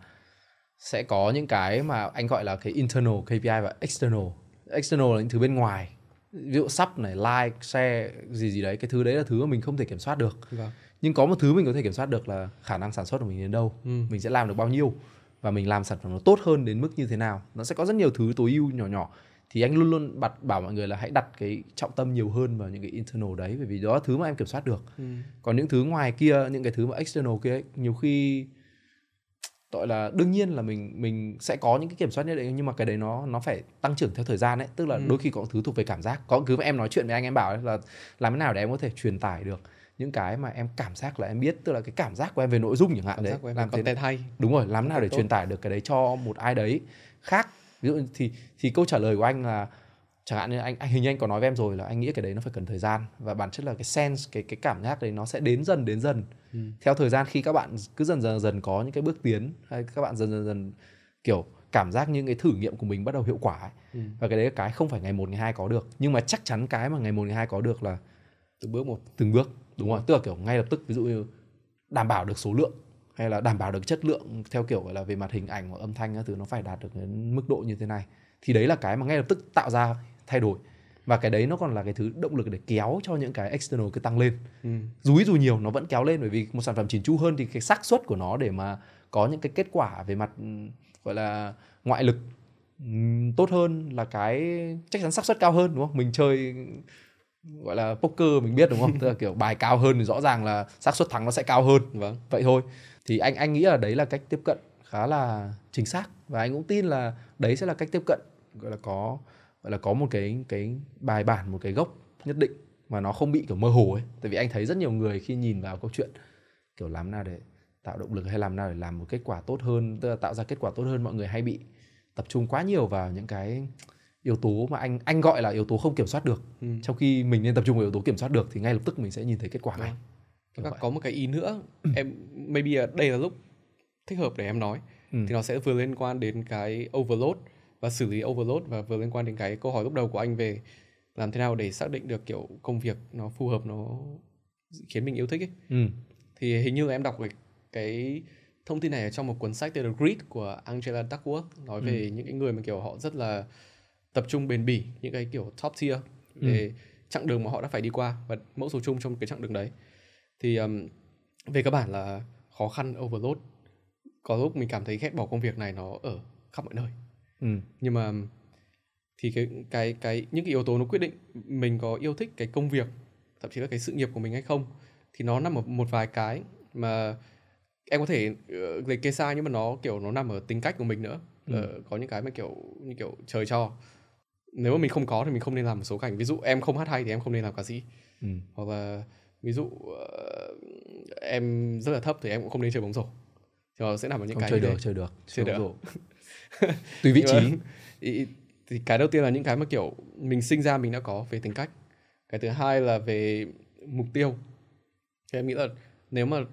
sẽ có những cái mà anh gọi là cái internal KPI và external. External là những thứ bên ngoài ví dụ sub này like share gì gì đấy cái thứ đấy là thứ mà mình không thể kiểm soát được vâng. nhưng có một thứ mình có thể kiểm soát được là khả năng sản xuất của mình đến đâu ừ. mình sẽ làm được bao nhiêu và mình làm sản phẩm nó tốt hơn đến mức như thế nào nó sẽ có rất nhiều thứ tối ưu nhỏ nhỏ thì anh luôn luôn bật bảo mọi người là hãy đặt cái trọng tâm nhiều hơn vào những cái internal đấy bởi vì đó là thứ mà em kiểm soát được ừ. còn những thứ ngoài kia những cái thứ mà external kia ấy, nhiều khi gọi là đương nhiên là mình mình sẽ có những cái kiểm soát nhất định nhưng mà cái đấy nó nó phải tăng trưởng theo thời gian đấy tức là ừ. đôi khi có thứ thuộc về cảm giác. Có cứ em nói chuyện với anh em bảo là làm thế nào để em có thể truyền tải được những cái mà em cảm giác là em biết. Tức là cái cảm giác của em về nội dung chẳng hạn cảm đấy của em làm content hay. Đúng rồi làm nào để tốt. truyền tải được cái đấy cho một ai đấy khác? Ví dụ thì thì câu trả lời của anh là chẳng hạn như anh, anh hình như anh có nói với em rồi là anh nghĩ cái đấy nó phải cần thời gian và bản chất là cái sense cái cái cảm giác đấy nó sẽ đến dần đến dần Ừ. theo thời gian khi các bạn cứ dần dần dần có những cái bước tiến hay các bạn dần dần dần kiểu cảm giác những cái thử nghiệm của mình bắt đầu hiệu quả ấy. Ừ. và cái đấy là cái không phải ngày một ngày hai có được nhưng mà chắc chắn cái mà ngày một ngày hai có được là từng bước một từng bước đúng rồi tức là kiểu ngay lập tức ví dụ như đảm bảo được số lượng hay là đảm bảo được chất lượng theo kiểu gọi là về mặt hình ảnh hoặc âm thanh các thứ nó phải đạt được đến mức độ như thế này thì đấy là cái mà ngay lập tức tạo ra thay đổi. Và cái đấy nó còn là cái thứ động lực để kéo cho những cái external cứ tăng lên. Ừ. dúi dù nhiều nó vẫn kéo lên bởi vì một sản phẩm chỉn chu hơn thì cái xác suất của nó để mà có những cái kết quả về mặt ừm, gọi là ngoại lực ừm, tốt hơn là cái chắc chắn xác suất cao hơn đúng không? Mình chơi gọi là poker mình biết đúng không? (laughs) Tức là kiểu bài cao hơn thì rõ ràng là xác suất thắng nó sẽ cao hơn. Vâng vậy thôi. Thì anh anh nghĩ là đấy là cách tiếp cận khá là chính xác. Và anh cũng tin là đấy sẽ là cách tiếp cận gọi là có gọi là có một cái cái bài bản một cái gốc nhất định mà nó không bị kiểu mơ hồ ấy. Tại vì anh thấy rất nhiều người khi nhìn vào câu chuyện kiểu làm nào để tạo động lực hay làm nào để làm một kết quả tốt hơn tức là tạo ra kết quả tốt hơn mọi người hay bị tập trung quá nhiều vào những cái yếu tố mà anh anh gọi là yếu tố không kiểm soát được. Ừ. trong khi mình nên tập trung vào yếu tố kiểm soát được thì ngay lập tức mình sẽ nhìn thấy kết quả ngay. Có một cái ý nữa em maybe đây là lúc thích hợp để em nói. Ừ. thì nó sẽ vừa liên quan đến cái overload và xử lý overload và vừa liên quan đến cái câu hỏi lúc đầu của anh về làm thế nào để xác định được kiểu công việc nó phù hợp nó khiến mình yêu thích ấy. Ừ. thì hình như là em đọc cái, cái thông tin này ở trong một cuốn sách tên là Grit của Angela Duckworth nói về những cái người mà kiểu họ rất là tập trung bền bỉ những cái kiểu top tier về chặng đường mà họ đã phải đi qua và mẫu số chung trong cái chặng đường đấy. Thì um, về cơ bản là khó khăn overload. Có lúc mình cảm thấy ghét bỏ công việc này nó ở khắp mọi nơi Ừ. nhưng mà thì cái cái cái những cái yếu tố nó quyết định mình có yêu thích cái công việc thậm chí là cái sự nghiệp của mình hay không thì nó nằm ở một vài cái mà em có thể ờ, liệt kê sai nhưng mà nó kiểu nó nằm ở tính cách của mình nữa Ờ, có những cái mà kiểu như kiểu trời cho nếu mà mình không có thì mình không nên làm một số cảnh ví dụ em không hát hay thì em không nên làm ca sĩ Ừ. hoặc là ví dụ ờ, em rất là thấp thì em cũng không nên chơi bóng rổ thì nó sẽ nằm ở những không cái chơi thế. được chơi được Chơi được. rổ. (laughs) (laughs) tùy vị trí. (laughs) ý- thì cái đầu tiên là những cái mà kiểu mình sinh ra mình đã có về tính cách. Cái thứ hai là về mục tiêu. Thì em nghĩ là nếu mà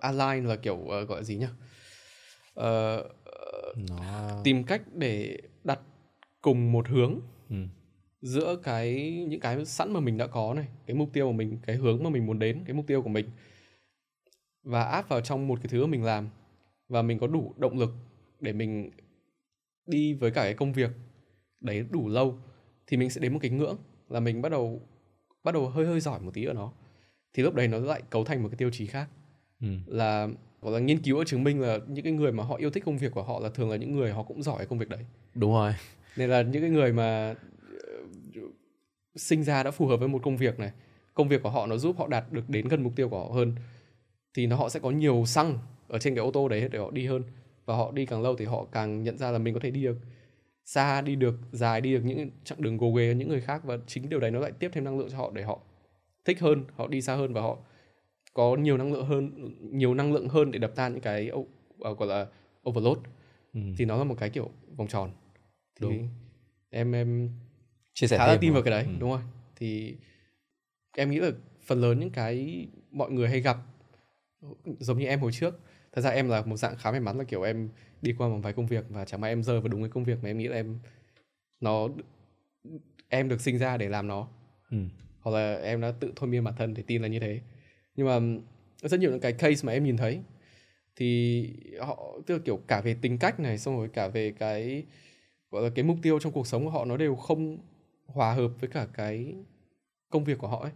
align là kiểu ờ, gọi là gì nhỉ? Ờ, nó tìm cách để đặt cùng một hướng ừ. giữa cái những cái sẵn mà mình đã có này cái mục tiêu của mình cái hướng mà mình muốn đến cái mục tiêu của mình. Và áp vào trong một cái thứ mà mình làm. Và mình có đủ động lực để mình đi với cả cái công việc đấy đủ lâu thì mình sẽ đến một cái ngưỡng là mình bắt đầu bắt đầu hơi hơi giỏi một tí ở nó. Thì lúc đấy nó lại cấu thành một cái tiêu chí khác. Ừ. là gọi là nghiên cứu đã chứng minh là những cái người mà họ yêu thích công việc của họ là thường là những người họ cũng giỏi cái công việc đấy. Đúng rồi. Nên là những cái người mà ờ, sinh ra đã phù hợp với một công việc này công việc của họ nó giúp họ đạt được đến gần mục tiêu của họ hơn thì nó họ sẽ có nhiều xăng ở trên cái ô tô đấy để họ đi hơn và họ đi càng lâu thì họ càng nhận ra là mình có thể đi được xa đi được dài đi được những chặng đường gồ ghề hơn những người khác và chính điều đấy nó lại tiếp thêm năng lượng cho họ để họ thích hơn họ đi xa hơn và họ có nhiều năng lượng hơn nhiều năng lượng hơn để đập tan những cái ờ, gọi là overload ừ. thì nó là một cái kiểu vòng tròn thì Đúng. em em chia sẻ khá là tin vào không? cái đấy Ừ. đúng rồi thì em nghĩ là phần lớn những cái mọi người hay gặp giống như em hồi trước thật ra em là một dạng khá may mắn là kiểu em đi qua một vài công việc và chẳng may em rơi vào đúng cái công việc mà em nghĩ là em nó em được sinh ra để làm nó. Ừ. hoặc là em đã tự thôi miên bản thân để tin là như thế. Nhưng mà rất nhiều những cái case mà em nhìn thấy thì họ tức là kiểu cả về tính cách này xong rồi cả về cái gọi là cái mục tiêu trong cuộc sống của họ nó đều không hòa hợp với cả cái công việc của họ ấy.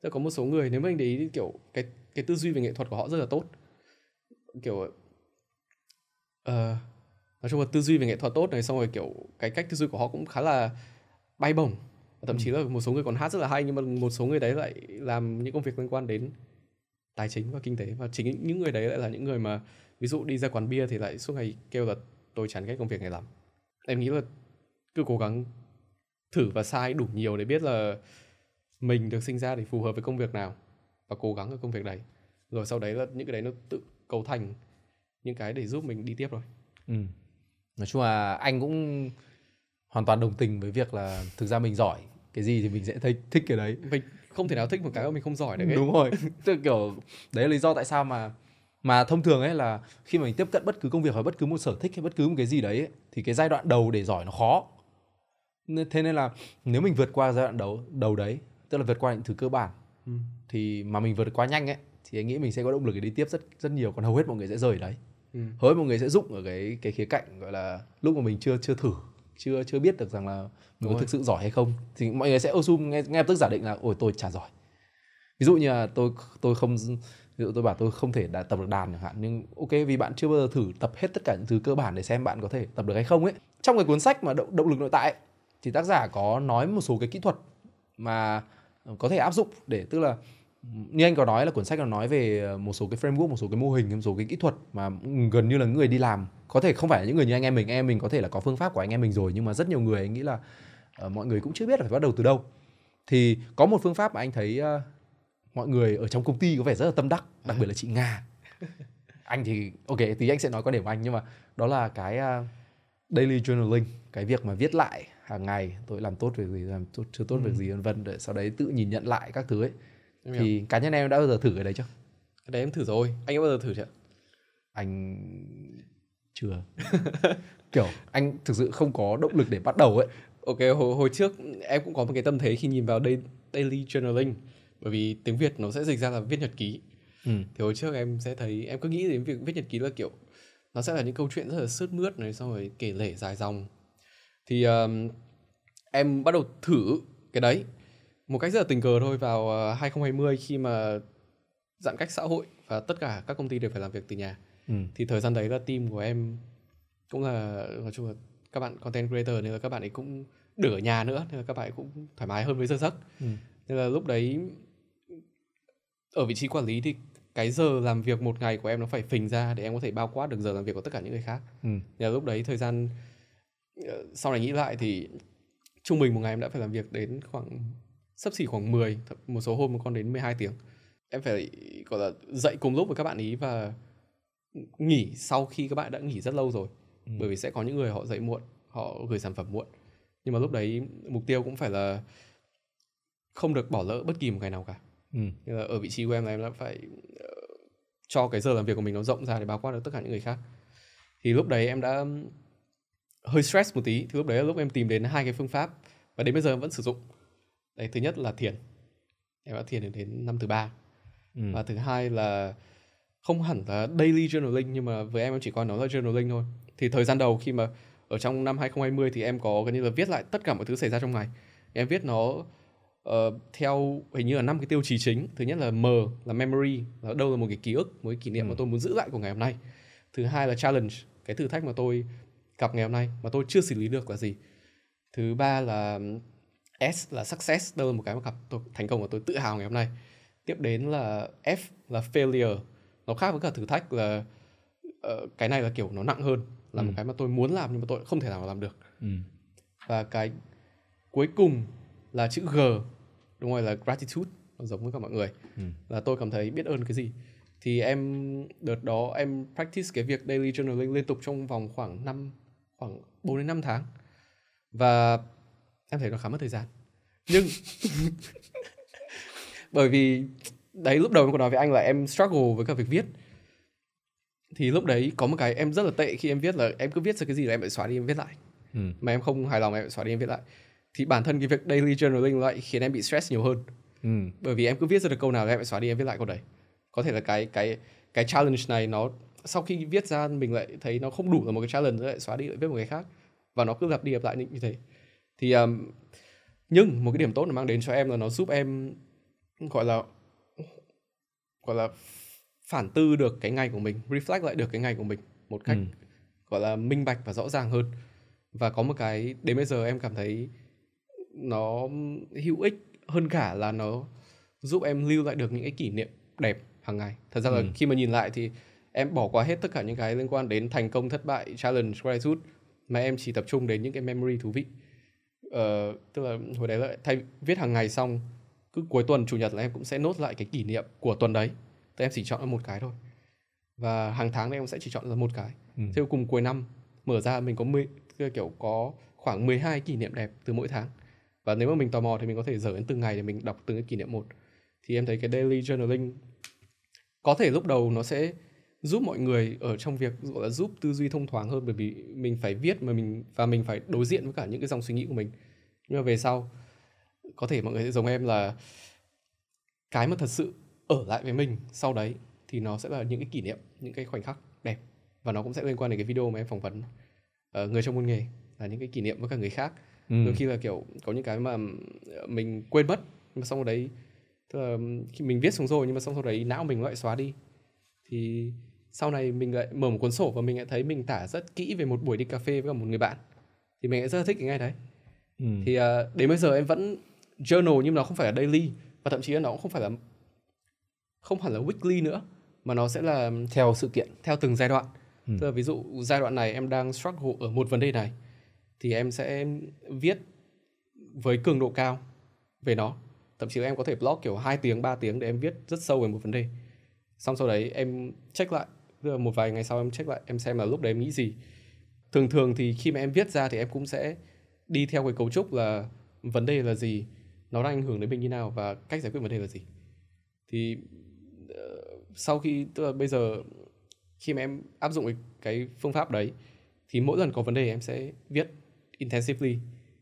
Tức là có một số người nếu mà anh để ý kiểu cái cái tư duy về nghệ thuật của họ rất là tốt kiểu ờ, nói chung là tư duy về nghệ thuật tốt này xong rồi kiểu cái cách tư duy của họ cũng khá là bay bổng. Và thậm chí là một số người còn hát rất là hay nhưng mà một số người đấy lại làm những công việc liên quan đến tài chính và kinh tế. Và chính những người đấy lại là những người mà ví dụ đi ra quán bia thì lại suốt ngày kêu là tôi chán ghét công việc này lắm. Em nghĩ là cứ cố gắng thử và sai đủ nhiều để biết là mình được sinh ra để phù hợp với công việc nào và cố gắng ở công việc đấy. Rồi sau đấy là những cái đấy nó tự cấu thành những cái để giúp mình đi tiếp rồi ừ. nói chung là anh cũng hoàn toàn đồng tình với việc là thực ra mình giỏi cái gì thì mình sẽ thấy thích cái đấy mình không thể nào thích một cái mà mình không giỏi được ấy. đúng rồi (laughs) tức là kiểu đấy là lý do tại sao mà mà thông thường ấy là khi mà mình tiếp cận bất cứ công việc hoặc bất cứ một sở thích hay bất cứ một cái gì đấy ấy, thì cái giai đoạn đầu để giỏi nó khó thế nên là nếu mình vượt qua giai đoạn đầu đầu đấy tức là vượt qua những thứ cơ bản ừ. thì mà mình vượt qua nhanh ấy thì anh nghĩ mình sẽ có động lực để đi tiếp rất rất nhiều còn hầu hết mọi người sẽ rời đấy. Ừ. hầu hết mọi người sẽ dụng ở cái cái khía cạnh gọi là lúc mà mình chưa chưa thử chưa chưa biết được rằng là mình có thực sự giỏi hay không. Thì mọi người sẽ assume nghe nghe tức giả định là ôi tôi chả giỏi. Ví dụ như là tôi tôi không ví dụ tôi bảo tôi không thể đã tập được đàn chẳng hạn nhưng ok vì bạn chưa bao giờ thử tập hết tất cả những thứ cơ bản để xem bạn có thể tập được hay không ấy. Trong cái cuốn sách mà động, động lực nội tại ấy, thì tác giả có nói một số cái kỹ thuật mà có thể áp dụng để tức là như anh có nói là cuốn sách nó nói về một số cái framework một số cái mô hình một số cái kỹ thuật mà gần như là những người đi làm. Có thể không phải là những người như anh em mình anh em mình có thể là có phương pháp của anh em mình rồi nhưng mà rất nhiều người anh nghĩ là uh, mọi người cũng chưa biết là phải bắt đầu từ đâu. Thì có một phương pháp mà anh thấy uh, mọi người ở trong công ty có vẻ rất là tâm đắc đặc biệt là chị nga. (laughs) Anh thì ok thì anh sẽ nói quan điểm của anh nhưng mà đó là cái uh, daily journaling cái việc mà viết lại hàng ngày tôi làm tốt việc gì làm tốt chưa tốt ừ. việc gì vân vân để sau đấy tự nhìn nhận lại các thứ ấy em thì hiểu. cá nhân em đã bao giờ thử cái đấy chưa? Cái đấy em thử rồi. Anh có bao giờ thử chưa? Anh chưa. (laughs) Kiểu anh thực sự không có động lực để bắt đầu ấy. Ok hồi, hồi trước em cũng có một cái tâm thế khi nhìn vào đây daily journaling. Bởi vì tiếng việt nó sẽ dịch ra là viết nhật ký. Ừ. thì hồi trước em sẽ thấy em cứ nghĩ đến việc viết nhật ký là kiểu nó sẽ là những câu chuyện rất là sướt mướt này xong rồi kể lể dài dòng. Thì um, em bắt đầu thử cái đấy một cách rất là tình cờ thôi vào uh, ờ, 2020 khi mà giãn cách xã hội và tất cả các công ty đều phải làm việc từ nhà ừ. thì thời gian đấy là team của em cũng là nói chung là các bạn content creator nên là các bạn ấy cũng ở nhà nữa nên là các bạn ấy cũng thoải mái hơn với giờ giấc ừ. nên là lúc đấy ở vị trí quản lý thì cái giờ làm việc một ngày của em nó phải phình ra để em có thể bao quát được giờ làm việc của tất cả những người khác ừ. nên là lúc đấy thời gian ờ, sau này nghĩ lại thì trung bình một ngày em đã phải làm việc đến khoảng sắp xỉ khoảng 10 một số hôm còn đến 12 tiếng. Em phải gọi là dậy cùng lúc với các bạn ý và nghỉ sau khi các bạn đã nghỉ rất lâu rồi. Ừ. bởi vì sẽ có những người họ dậy muộn họ gửi sản phẩm muộn. Nhưng mà lúc đấy mục tiêu cũng phải là không được bỏ lỡ bất kỳ một ngày nào cả. Ừ. là ở vị trí của em là em đã phải uh, cho cái giờ làm việc của mình nó rộng ra để bao quát được tất cả những người khác. Thì lúc đấy em đã hơi stress một tí. Thì lúc đấy là lúc em tìm đến hai cái phương pháp và đến bây giờ em vẫn sử dụng đấy thứ nhất là thiền. Em đã thiền đến năm thứ ba. Ừ. và thứ hai là không hẳn là daily journaling nhưng mà với em em chỉ coi nó là journaling thôi. Thì thời gian đầu khi mà ở trong năm 2020 thì em có gần như là viết lại tất cả mọi thứ xảy ra trong ngày. Em viết nó uh, theo hình như là năm cái tiêu chí chính. Thứ nhất là m là memory là đâu là một cái ký ức một cái kỷ niệm ừ. mà tôi muốn giữ lại của ngày hôm nay. Thứ hai là challenge cái thử thách mà tôi gặp ngày hôm nay mà tôi chưa xử lý được là gì. Thứ ba là S là success đâu là một cái mà gặp tôi thành công và tôi tự hào ngày hôm nay. Tiếp đến là F là failure. Nó khác với cả thử thách là uh, cái này là kiểu nó nặng hơn là ừ. một cái mà tôi muốn làm nhưng mà tôi không thể nào làm được. Ừ. và cái cuối cùng là chữ G đúng rồi là gratitude. Nó giống với cả mọi người. Ừ. là tôi cảm thấy biết ơn cái gì. Thì em đợt đó em practice cái việc daily journaling liên tục trong vòng khoảng năm khoảng 4 đến 5 tháng. Và em thấy nó khá mất thời gian. Nhưng (laughs) bởi vì đấy lúc đầu em có nói với anh là em struggle với cả việc viết. Thì lúc đấy có một cái em rất là tệ khi em viết là em cứ viết ra cái gì là em phải xóa đi em viết lại. Ừ. mà em không hài lòng em phải xóa đi em viết lại. Thì bản thân cái việc daily journaling lại khiến em bị stress nhiều hơn. Ừ. bởi vì em cứ viết ra được câu nào là em phải xóa đi em viết lại câu đấy. Có thể là cái cái cái challenge này nó sau khi viết ra mình lại thấy nó không đủ là một cái challenge lại xóa đi lại viết một cái khác. Và nó cứ lặp đi lặp lại như thế thì um, nhưng một cái điểm tốt nó mang đến cho em là nó giúp em gọi là gọi là phản tư được cái ngày của mình reflect lại được cái ngày của mình một cách ừ. gọi là minh bạch và rõ ràng hơn và có một cái đến bây giờ em cảm thấy nó hữu ích hơn cả là nó giúp em lưu lại được những cái kỷ niệm đẹp hàng ngày thật ra là ừ. khi mà nhìn lại thì em bỏ qua hết tất cả những cái liên quan đến thành công thất bại challenge gratitude mà em chỉ tập trung đến những cái memory thú vị uh, tức là hồi đấy là thay viết hàng ngày xong cứ cuối tuần chủ nhật là em cũng sẽ nốt lại cái kỷ niệm của tuần đấy. Thì em chỉ chọn một cái thôi. Và hàng tháng em sẽ chỉ chọn là một cái. Ừ. thế cùng cuối năm mở ra mình có 10, kiểu có khoảng 12 kỷ niệm đẹp từ mỗi tháng. Và nếu mà mình tò mò thì mình có thể dở đến từng ngày để mình đọc từng cái kỷ niệm một. Thì em thấy cái daily journaling có thể lúc đầu nó sẽ giúp mọi người ở trong việc gọi là giúp tư duy thông thoáng hơn bởi vì mình phải viết mà mình và mình phải đối diện với cả những cái dòng suy nghĩ của mình. Nhưng mà về sau có thể mọi người sẽ giống em là cái mà thật sự ở lại với mình sau đấy thì nó sẽ là những cái kỷ niệm những cái khoảnh khắc đẹp. Và nó cũng sẽ liên quan đến cái video mà em phỏng vấn uh, người trong môn nghề là những cái kỷ niệm với cả người khác. Ừ. đôi khi là kiểu có những cái mà mình quên mất nhưng mà xong rồi đấy tức là khi mình viết xuống rồi nhưng mà xong sau đấy não mình lại xóa đi. Thì sau này mình lại mở một cuốn sổ và mình lại thấy mình tả rất kỹ về một buổi đi cà phê với một người bạn. Thì mình lại rất là thích cái ngày đấy. Ừ. thì uh, đến bây giờ em vẫn journal nhưng mà nó không phải là daily và thậm chí là nó cũng không phải là không hẳn là weekly nữa mà nó sẽ là theo sự kiện. theo từng giai đoạn. Ừ. tức là ví dụ giai đoạn này em đang struggle ở một vấn đề này thì em sẽ viết với cường độ cao về nó. Thậm chí là em có thể blog kiểu 2 tiếng 3 tiếng để em viết rất sâu về một vấn đề. Xong sau đấy em check lại là một vài ngày sau em check lại em xem là lúc đấy em nghĩ gì thường thường thì khi mà em viết ra thì em cũng sẽ đi theo cái cấu trúc là vấn đề là gì nó đang ảnh hưởng đến mình như nào và cách giải quyết vấn đề là gì thì uh, sau khi tức là bây giờ khi mà em áp dụng cái, cái phương pháp đấy thì mỗi lần có vấn đề em sẽ viết intensively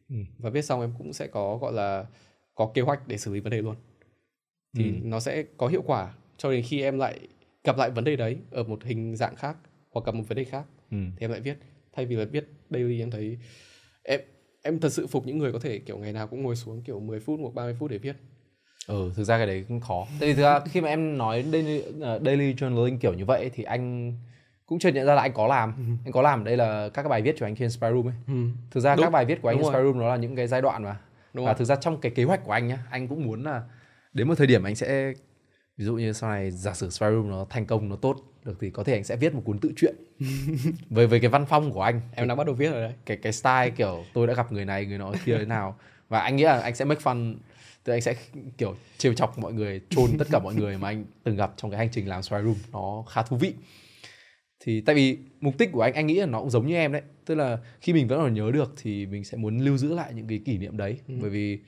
ừ. và viết xong em cũng sẽ có gọi là có kế hoạch để xử lý vấn đề luôn thì ừ. nó sẽ có hiệu quả cho đến khi em lại gặp lại vấn đề đấy ở một hình dạng khác hoặc gặp một vấn đề khác ừ. thì em lại viết thay vì là viết daily em thấy em em thật sự phục những người có thể kiểu ngày nào cũng ngồi xuống kiểu 10 phút hoặc 30 phút để viết ừ thực ra cái đấy cũng khó tại vì thực ra khi mà em nói daily, uh, daily journaling kiểu như vậy thì anh cũng chưa nhận ra là anh có làm ừ. anh có làm đây là các cái bài viết của anh trên Spy Room ấy ừ. thực ra Đúng. các bài viết của anh trên Spy Room nó là những cái giai đoạn mà Đúng và rồi. thực ra trong cái kế hoạch của anh nhá anh cũng muốn là đến một thời điểm anh sẽ ví dụ như sau này giả sử Spy Room nó thành công nó tốt được thì có thể anh sẽ viết một cuốn tự truyện. (laughs) Với với cái văn phong của anh. Em đã bắt đầu viết rồi đấy. Cái cái style kiểu tôi đã gặp người này người nọ kia thế nào. Và anh nghĩ là anh sẽ make fun thì anh sẽ kiểu trêu chọc mọi người chôn tất cả mọi người mà anh từng gặp trong cái hành trình làm Spy Room. Nó khá thú vị. Thì tại vì mục đích của anh anh nghĩ là nó cũng giống như em đấy. Tức là khi mình vẫn còn nhớ được thì mình sẽ muốn lưu giữ lại những cái kỷ niệm đấy. Ừ. bởi vì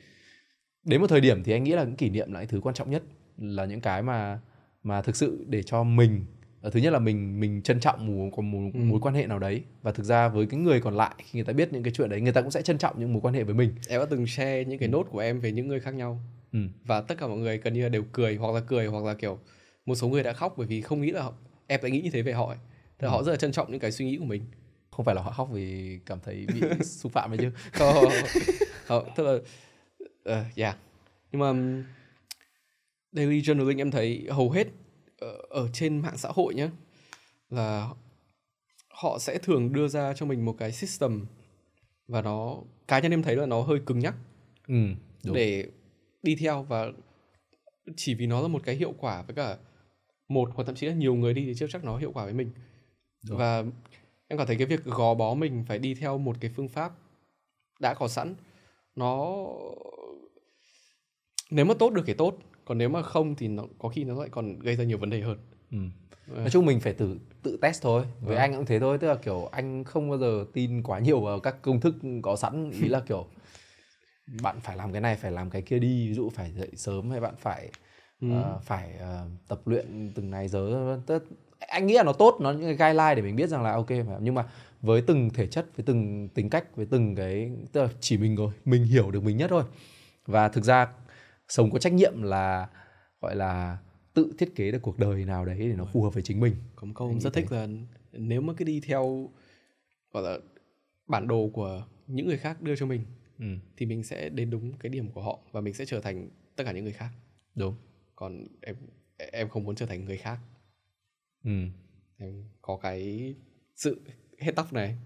đến một thời điểm thì anh nghĩ là những kỷ niệm là những thứ quan trọng nhất là những cái mà mà thực sự để cho mình ờ, thứ nhất là mình mình trân trọng một có một ừ. mối quan hệ nào đấy và thực ra với cái người còn lại khi người ta biết những cái chuyện đấy người ta cũng sẽ trân trọng những mối quan hệ với mình em đã từng share những cái ừ. nốt của em về những người khác nhau ừ. và tất cả mọi người gần như là đều cười hoặc là cười hoặc là kiểu một số người đã khóc bởi vì không nghĩ là em lại nghĩ như thế về họ ấy. Thì ừ. họ rất là trân trọng những cái suy nghĩ của mình không phải là họ khóc vì cảm thấy bị (laughs) xúc phạm ấy chứ không, không, tức là uh, yeah nhưng mà daily journaling em thấy hầu hết ở, ở trên mạng xã hội nhé là họ sẽ thường đưa ra cho mình một cái system và nó cá nhân em thấy là nó hơi cứng nhắc ừ, để đi theo và chỉ vì nó là một cái hiệu quả với cả một hoặc thậm chí là nhiều người đi thì chưa chắc nó hiệu quả với mình. Đúng. và em cảm thấy cái việc gò bó mình phải đi theo một cái phương pháp đã có sẵn nó nếu mà tốt được thì tốt còn nếu mà không thì nó có khi nó lại còn gây ra nhiều vấn đề hơn ừ. Ờ. nói chung mình phải tự tự test thôi với ừ. anh cũng thế thôi tức là kiểu anh không bao giờ tin quá nhiều vào các công thức có sẵn ý là kiểu (laughs) bạn phải làm cái này phải làm cái kia đi ví dụ phải dậy sớm hay bạn phải ừ. uh, phải uh, tập luyện từng ngày giờ tất anh nghĩ là nó tốt nó những cái guideline để mình biết rằng là ok nhưng mà với từng thể chất với từng tính cách với từng cái tức là chỉ mình rồi mình hiểu được mình nhất thôi và thực ra sống có trách nhiệm là gọi là tự thiết kế được cuộc đời nào đấy để nó phù hợp với chính mình có một câu rất thích là nếu mà cứ đi theo gọi là bản đồ của những người khác đưa cho mình ừ. thì mình sẽ đến đúng cái điểm của họ và mình sẽ trở thành tất cả những người khác đúng còn em em không muốn trở thành người khác ừ. em có cái sự hết tóc này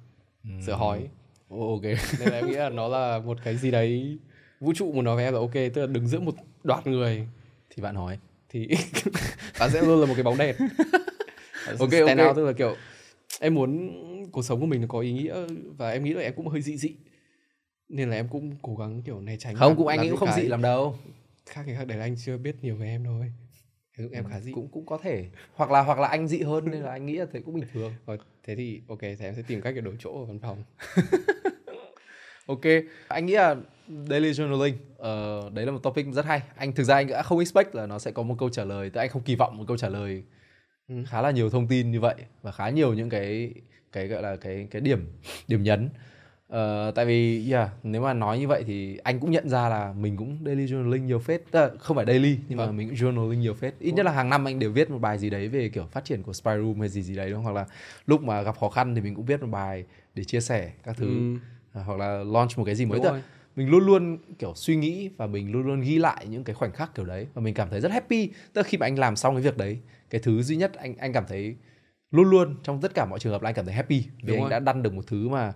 ừ. sửa hói ok nên là em nghĩ là nó là một cái gì đấy vũ trụ muốn nói với em là ok tức là đứng giữa một đoạt người. Thì bạn hỏi. Thì (laughs) bạn sẽ luôn là một cái bóng đèn (laughs) ok stand ok out tức là kiểu em muốn cuộc sống của mình nó có ý nghĩa và em nghĩ là em cũng hơi dị dị. Nên là em cũng cố gắng kiểu né tránh không cũng anh nghĩ cũng không dị làm đâu. khác thì khác. Đấy là anh chưa biết nhiều về em thôi em Ừ, khá dị. cũng cũng có thể. Hoặc là hoặc là anh dị hơn nên là anh nghĩ là thế cũng bình thường. Ờ, thế thì ok thì em sẽ tìm cách để đổi chỗ ở văn phòng (laughs) ok. Anh nghĩ là daily journaling ờ, đấy là một topic rất hay. Anh thực ra anh đã không expect là nó sẽ có một câu trả lời tức anh không kỳ vọng một câu trả lời Ừ. khá là nhiều thông tin như vậy và khá nhiều những cái cái gọi là cái cái điểm điểm nhấn. Ờ, tại vì yeah, nếu mà nói như vậy thì anh cũng nhận ra là mình cũng daily journaling nhiều phết. Là không phải daily nhưng mà Vâng. mình cũng journaling nhiều phết. Ít nhất là hàng năm anh đều viết một bài gì đấy về kiểu phát triển của spy room hay gì gì đấy đúng không? hoặc là lúc mà gặp khó khăn thì mình cũng viết một bài để chia sẻ các thứ. Ừ, À, hoặc là launch một cái gì mới đúng rồi. mình luôn luôn kiểu suy nghĩ và mình luôn luôn ghi lại những cái khoảnh khắc kiểu đấy. Và mình cảm thấy rất happy. Tức là khi mà anh làm xong cái việc đấy cái thứ duy nhất anh anh cảm thấy luôn luôn trong tất cả mọi trường hợp là anh cảm thấy happy. Vì Đúng anh rồi. đã đăng được một thứ mà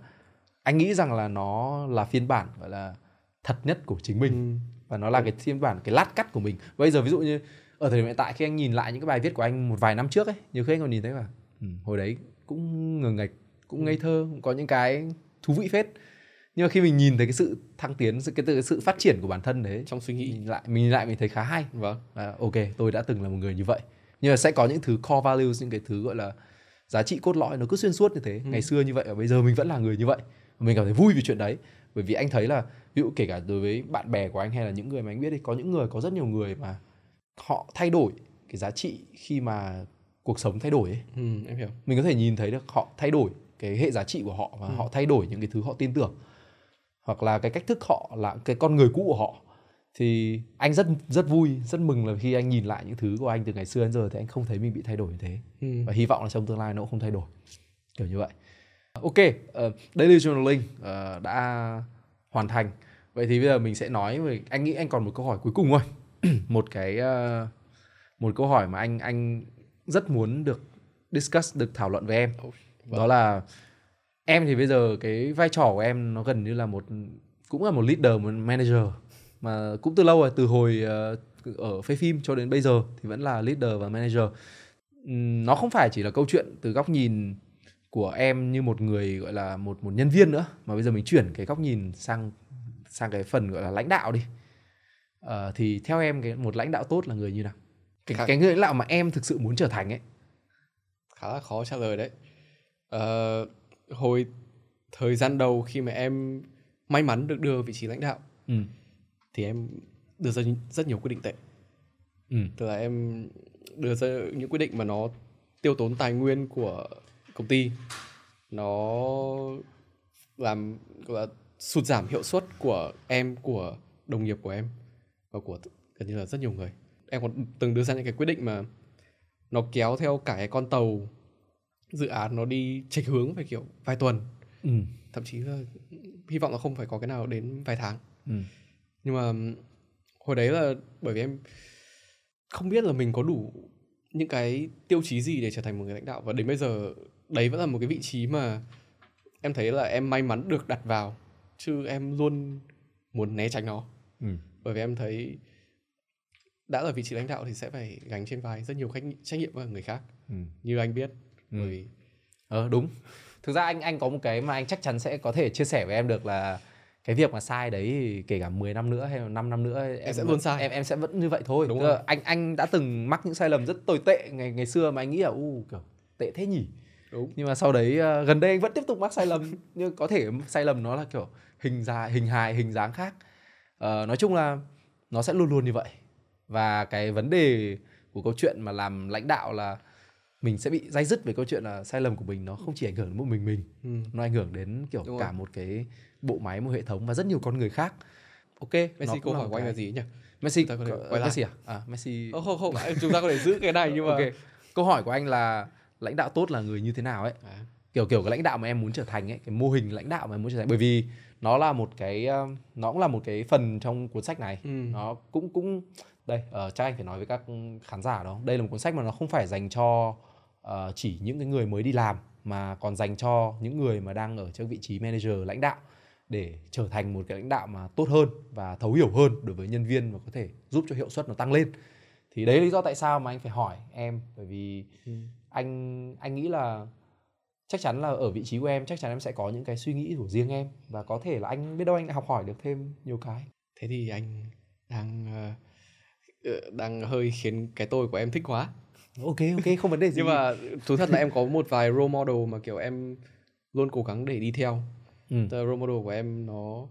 anh nghĩ rằng là nó là phiên bản gọi là thật nhất của chính mình. Ừ. và nó là cái phiên bản cái lát cắt của mình. Bây giờ ví dụ như ở thời điểm hiện tại khi anh nhìn lại những cái bài viết của anh một vài năm trước ấy nhiều khi anh còn nhìn thấy là ừ, hồi đấy cũng ngờ ngạch cũng ngây thơ cũng có những cái thú vị phết. Nhưng mà khi mình nhìn thấy cái sự thăng tiến sự cái, cái sự phát triển của bản thân đấy trong suy nghĩ. nhìn lại mình lại mình thấy khá hay. Vâng. À, ok tôi đã từng là một người như vậy. Nhưng mà sẽ có những thứ core values những cái thứ gọi là giá trị cốt lõi nó cứ xuyên suốt như thế. Ừ. ngày xưa như vậy và bây giờ mình vẫn là người như vậy. Mình cảm thấy vui vì chuyện đấy. Bởi vì anh thấy là ví dụ kể cả đối với bạn bè của anh hay là những người mà anh biết đi có những người có rất nhiều người mà họ thay đổi cái giá trị khi mà cuộc sống thay đổi ấy. Ừ, em hiểu. Mình có thể nhìn thấy được họ thay đổi cái hệ giá trị của họ và Ừ. họ thay đổi những cái thứ họ tin tưởng. Hoặc là cái cách thức họ là cái con người cũ của họ. Thì anh rất rất vui rất mừng là khi anh nhìn lại những thứ của anh từ ngày xưa đến giờ thì anh không thấy mình bị thay đổi như thế. Ừ. và hy vọng là trong tương lai nó cũng không thay đổi. Kiểu như vậy. Ok uh, daily journaling ờ, đã hoàn thành. Vậy thì bây giờ mình sẽ nói về anh nghĩ anh còn một câu hỏi cuối cùng thôi. (clears throat) Một cái ờ, một câu hỏi mà anh anh rất muốn được discuss được thảo luận với em vâng. đó là em thì bây giờ cái vai trò của em nó gần như là một cũng là một leader một manager mà cũng từ lâu rồi từ hồi ờ, ở phê phim cho đến bây giờ thì vẫn là leader và manager. Nó không phải chỉ là câu chuyện từ góc nhìn của em như một người gọi là một một nhân viên nữa mà bây giờ mình chuyển cái góc nhìn sang sang cái phần gọi là lãnh đạo đi. Ờ, thì theo em cái một lãnh đạo tốt là người như nào? Cái, cái người lãnh đạo mà em thực sự muốn trở thành ấy. Khá là khó trả lời đấy Ờ, hồi thời gian đầu khi mà em may mắn được đưa vào vị trí lãnh đạo ừ. thì em đưa ra rất nhiều quyết định tệ Ừ. tức là em đưa ra những quyết định mà nó tiêu tốn tài nguyên của công ty nó làm gọi là sụt giảm hiệu suất của em của đồng nghiệp của em và của gần như là rất nhiều người em còn từng đưa ra những cái quyết định mà nó kéo theo cả cái con tàu dự án nó đi chệch hướng về kiểu vài tuần Ừ. thậm chí là hy vọng là không phải có cái nào đến vài tháng Ừ. nhưng mà hồi đấy là bởi vì em không biết là mình có đủ những cái tiêu chí gì để trở thành một người lãnh đạo và đến bây giờ đấy vẫn là một cái vị trí mà em thấy là em may mắn được đặt vào chứ em luôn muốn né tránh nó Ừ. bởi vì em thấy đã là vị trí lãnh đạo thì sẽ phải gánh trên vai rất nhiều khách, trách nhiệm với người khác Ừ. như anh biết Ừ. bởi vì Ờ đúng. Thực ra anh anh có một cái mà anh chắc chắn sẽ có thể chia sẻ với em được là cái việc mà sai đấy kể cả 10 năm nữa hay là 5 năm nữa em, sẽ vẫn- luôn sai. Em em sẽ vẫn như vậy thôi. Đúng rồi. Anh anh đã từng mắc những sai lầm rất tồi tệ ngày ngày xưa mà anh nghĩ là u kiểu tệ thế nhỉ. đúng Nhưng mà sau đấy ờ, gần đây anh vẫn tiếp tục mắc sai lầm (laughs) nhưng có thể sai lầm nó là kiểu hình dài hình hài hình dáng khác. Ờ, nói chung là nó sẽ luôn luôn như vậy. Và cái vấn đề của câu chuyện mà làm lãnh đạo là mình sẽ bị dai dứt về câu chuyện là sai lầm của mình nó không chỉ ảnh hưởng đến một mình mình ừ. nó ảnh hưởng đến kiểu Đúng cả rồi. một cái bộ máy một hệ thống và rất nhiều con người khác ok Messi câu hỏi của anh là gì nhỉ Messi có quay lại. Messi à à Messi Ờ, không không chúng ta có thể giữ cái này nhưng mà ok câu hỏi của anh là lãnh đạo tốt là người như thế nào ấy à, kiểu kiểu cái lãnh đạo mà em muốn trở thành ấy cái mô hình lãnh đạo mà em muốn trở thành bởi vì nó là một cái um, nó cũng là một cái phần trong cuốn sách này ừ. nó cũng cũng đây uh, chắc anh phải nói với các khán giả đó đây là một cuốn sách mà nó không phải dành cho ờ, chỉ những cái người mới đi làm mà còn dành cho những người mà đang ở trong vị trí manager lãnh đạo để trở thành một cái lãnh đạo mà tốt hơn và thấu hiểu hơn đối với nhân viên và có thể giúp cho hiệu suất nó tăng lên. Thì đấy là lý do tại sao mà anh phải hỏi em bởi vì Ừ. anh anh nghĩ là chắc chắn là ở vị trí của em chắc chắn em sẽ có những cái suy nghĩ của riêng em và có thể là anh biết đâu anh lại học hỏi được thêm nhiều cái. Thế thì anh đang ờ, ờ, đang hơi khiến cái tôi của em thích quá ok ok không vấn đề gì. Nhưng mà thú thật là em có một vài role model mà kiểu em luôn cố gắng để đi theo. Ừ. Role model của em nó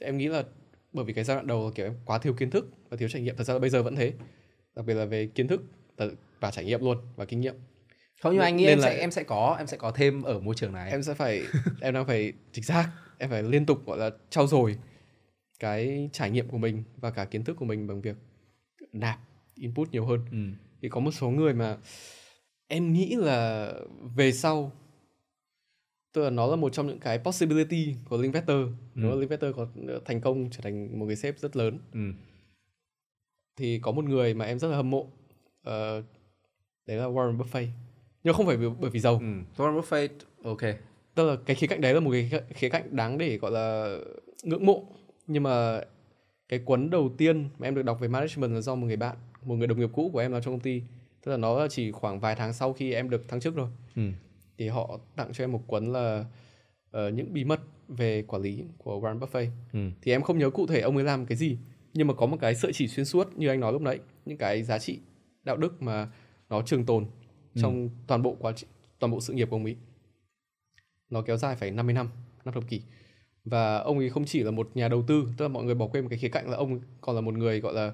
em nghĩ là bởi vì cái giai đoạn đầu là kiểu em quá thiếu kiến thức và thiếu trải nghiệm. Thật ra là bây giờ vẫn thế. Đặc biệt là về kiến thức và trải nghiệm luôn và kinh nghiệm. Không nhưng anh nghĩ em là... sẽ em sẽ có em sẽ có thêm ở môi trường này. Em sẽ phải em đang phải chính xác em phải liên tục gọi là trau dồi cái trải nghiệm của mình và cả kiến thức của mình bằng việc nạp input nhiều hơn. Ừ. thì có một số người mà em nghĩ là về sau tức là nó là một trong những cái possibility của Linkvector ừ. nếu mà Linkvector có thành công trở thành một cái sếp rất lớn ừ. thì có một người mà em rất là hâm mộ uh, đấy là Warren Buffett nhưng không phải bởi, bởi vì giàu ừ. Warren Buffett ok tức là cái khía cạnh đấy là một cái khía cạnh đáng để gọi là ngưỡng mộ nhưng mà cái cuốn đầu tiên mà em được đọc về management là do một người bạn một người đồng nghiệp cũ của em làm trong công ty tức là nó chỉ khoảng vài tháng sau khi em được thăng chức rồi ừ. thì họ tặng cho em một cuốn là uh, những bí mật về quản lý của Warren Buffett ừ. thì em không nhớ cụ thể ông ấy làm cái gì nhưng mà có một cái sợi chỉ xuyên suốt như anh nói lúc nãy những cái giá trị đạo đức mà nó trường tồn ừ. trong toàn bộ quá toàn bộ sự nghiệp của ông ấy nó kéo dài phải 50 năm năm thập kỷ và ông ấy không chỉ là một nhà đầu tư tức là mọi người bỏ quên một cái khía cạnh là ông còn là một người gọi là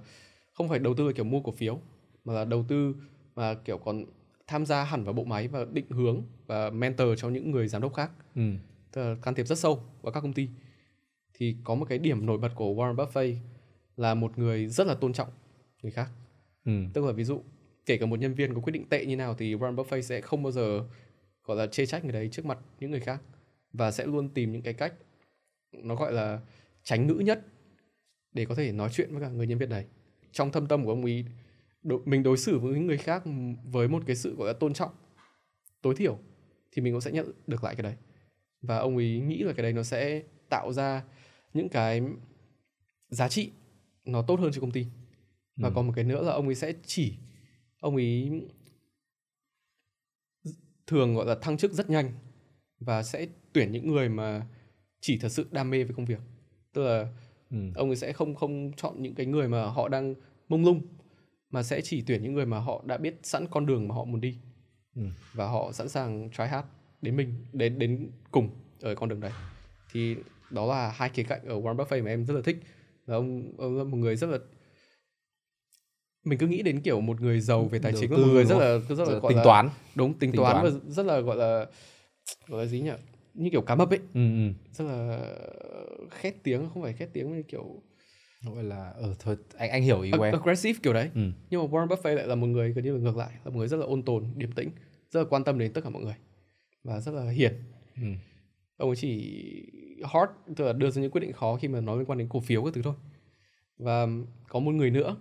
không phải đầu tư là kiểu mua cổ phiếu mà là đầu tư mà kiểu còn tham gia hẳn vào bộ máy và định hướng và mentor cho những người giám đốc khác ừ. tức là can thiệp rất sâu vào các công ty thì có một cái điểm nổi bật của Warren Buffett là một người rất là tôn trọng người khác ừ. tức là ví dụ kể cả một nhân viên có quyết định tệ như nào thì Warren Buffett sẽ không bao giờ gọi là chê trách người đấy trước mặt những người khác và sẽ luôn tìm những cái cách nó gọi là tránh ngữ nhất để có thể nói chuyện với cả người nhân viên này trong thâm tâm của ông ý mình đối xử với người khác với một cái sự gọi là tôn trọng tối thiểu thì mình cũng sẽ nhận được lại cái đấy. Và ông ý nghĩ là cái đấy nó sẽ tạo ra những cái giá trị nó tốt hơn cho công ty. Và ừ. còn một cái nữa là ông ấy sẽ chỉ ông ấy thường gọi là thăng chức rất nhanh và sẽ tuyển những người mà chỉ thật sự đam mê với công việc. Tức là ừ. ông ấy sẽ không không chọn những cái người mà họ đang mông lung mà sẽ chỉ tuyển những người mà họ đã biết sẵn con đường mà họ muốn đi. Ừ. và họ sẵn sàng try hard đến mình đến đến cùng ở con đường đấy. Thì đó là hai khía cạnh ở Warren Buffett mà em rất là thích. Và ông ông là một người rất là mình cứ nghĩ đến kiểu một người giàu về tài chính một người rất là rất là gọi tính là, toán. đúng tính, tính toán, toán. và rất là gọi là gọi là gì nhỉ như kiểu cá mập ấy ừ, ừ. rất là khét tiếng không phải khét tiếng như kiểu gọi là ở ờ, thôi anh anh hiểu ý của em aggressive kiểu đấy ừ. nhưng mà Warren Buffett lại là một người gần như là ngược lại là một người rất là ôn tồn điềm tĩnh rất là quan tâm đến tất cả mọi người và rất là hiền ừ. ông ấy chỉ hard tức là đưa ra những quyết định khó khi mà nói liên quan đến cổ phiếu các thứ thôi và có một người nữa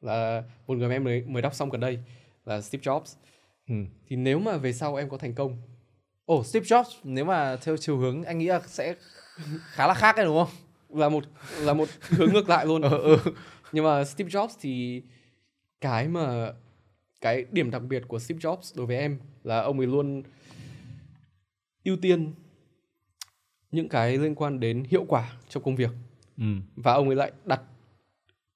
là một người mà em mới mới đọc xong gần đây là Steve Jobs ừ. thì nếu mà về sau em có thành công Ồ, oh, Steve Jobs nếu mà theo chiều hướng anh nghĩ là sẽ khá là khác đấy đúng không? Là một là một hướng ngược lại luôn. (laughs) ừ, ừ. Nhưng mà Steve Jobs thì cái mà cái điểm đặc biệt của Steve Jobs đối với em là ông ấy luôn ưu tiên những cái liên quan đến hiệu quả trong công việc. Ừ. Và ông ấy lại đặt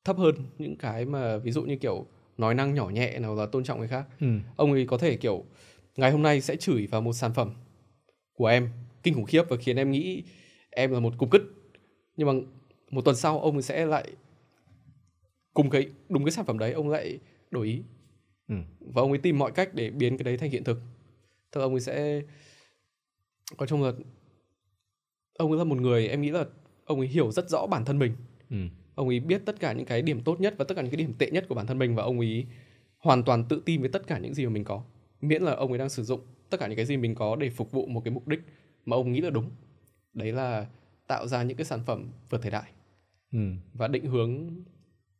thấp hơn những cái mà ví dụ như kiểu nói năng nhỏ nhẹ nào là tôn trọng người khác. Ừ. Ông ấy có thể kiểu ngày hôm nay sẽ chửi vào một sản phẩm của em kinh khủng khiếp và khiến em nghĩ em là một cục cứt. Nhưng mà một tuần sau ông sẽ lại cùng cái đúng cái sản phẩm đấy ông lại đổi ý. Ừ. và ông ấy tìm mọi cách để biến cái đấy thành hiện thực. Tức ông ấy sẽ có chung là ông ấy là một người em nghĩ là ông ấy hiểu rất rõ bản thân mình. Ừ. ông ấy biết tất cả những cái điểm tốt nhất và tất cả những cái điểm tệ nhất của bản thân mình và ông ấy hoàn toàn tự tin với tất cả những gì mà mình có miễn là ông ấy đang sử dụng tất cả những cái gì mình có để phục vụ một cái mục đích mà ông nghĩ là đúng đấy là tạo ra những cái sản phẩm vượt thời đại ừ. và định hướng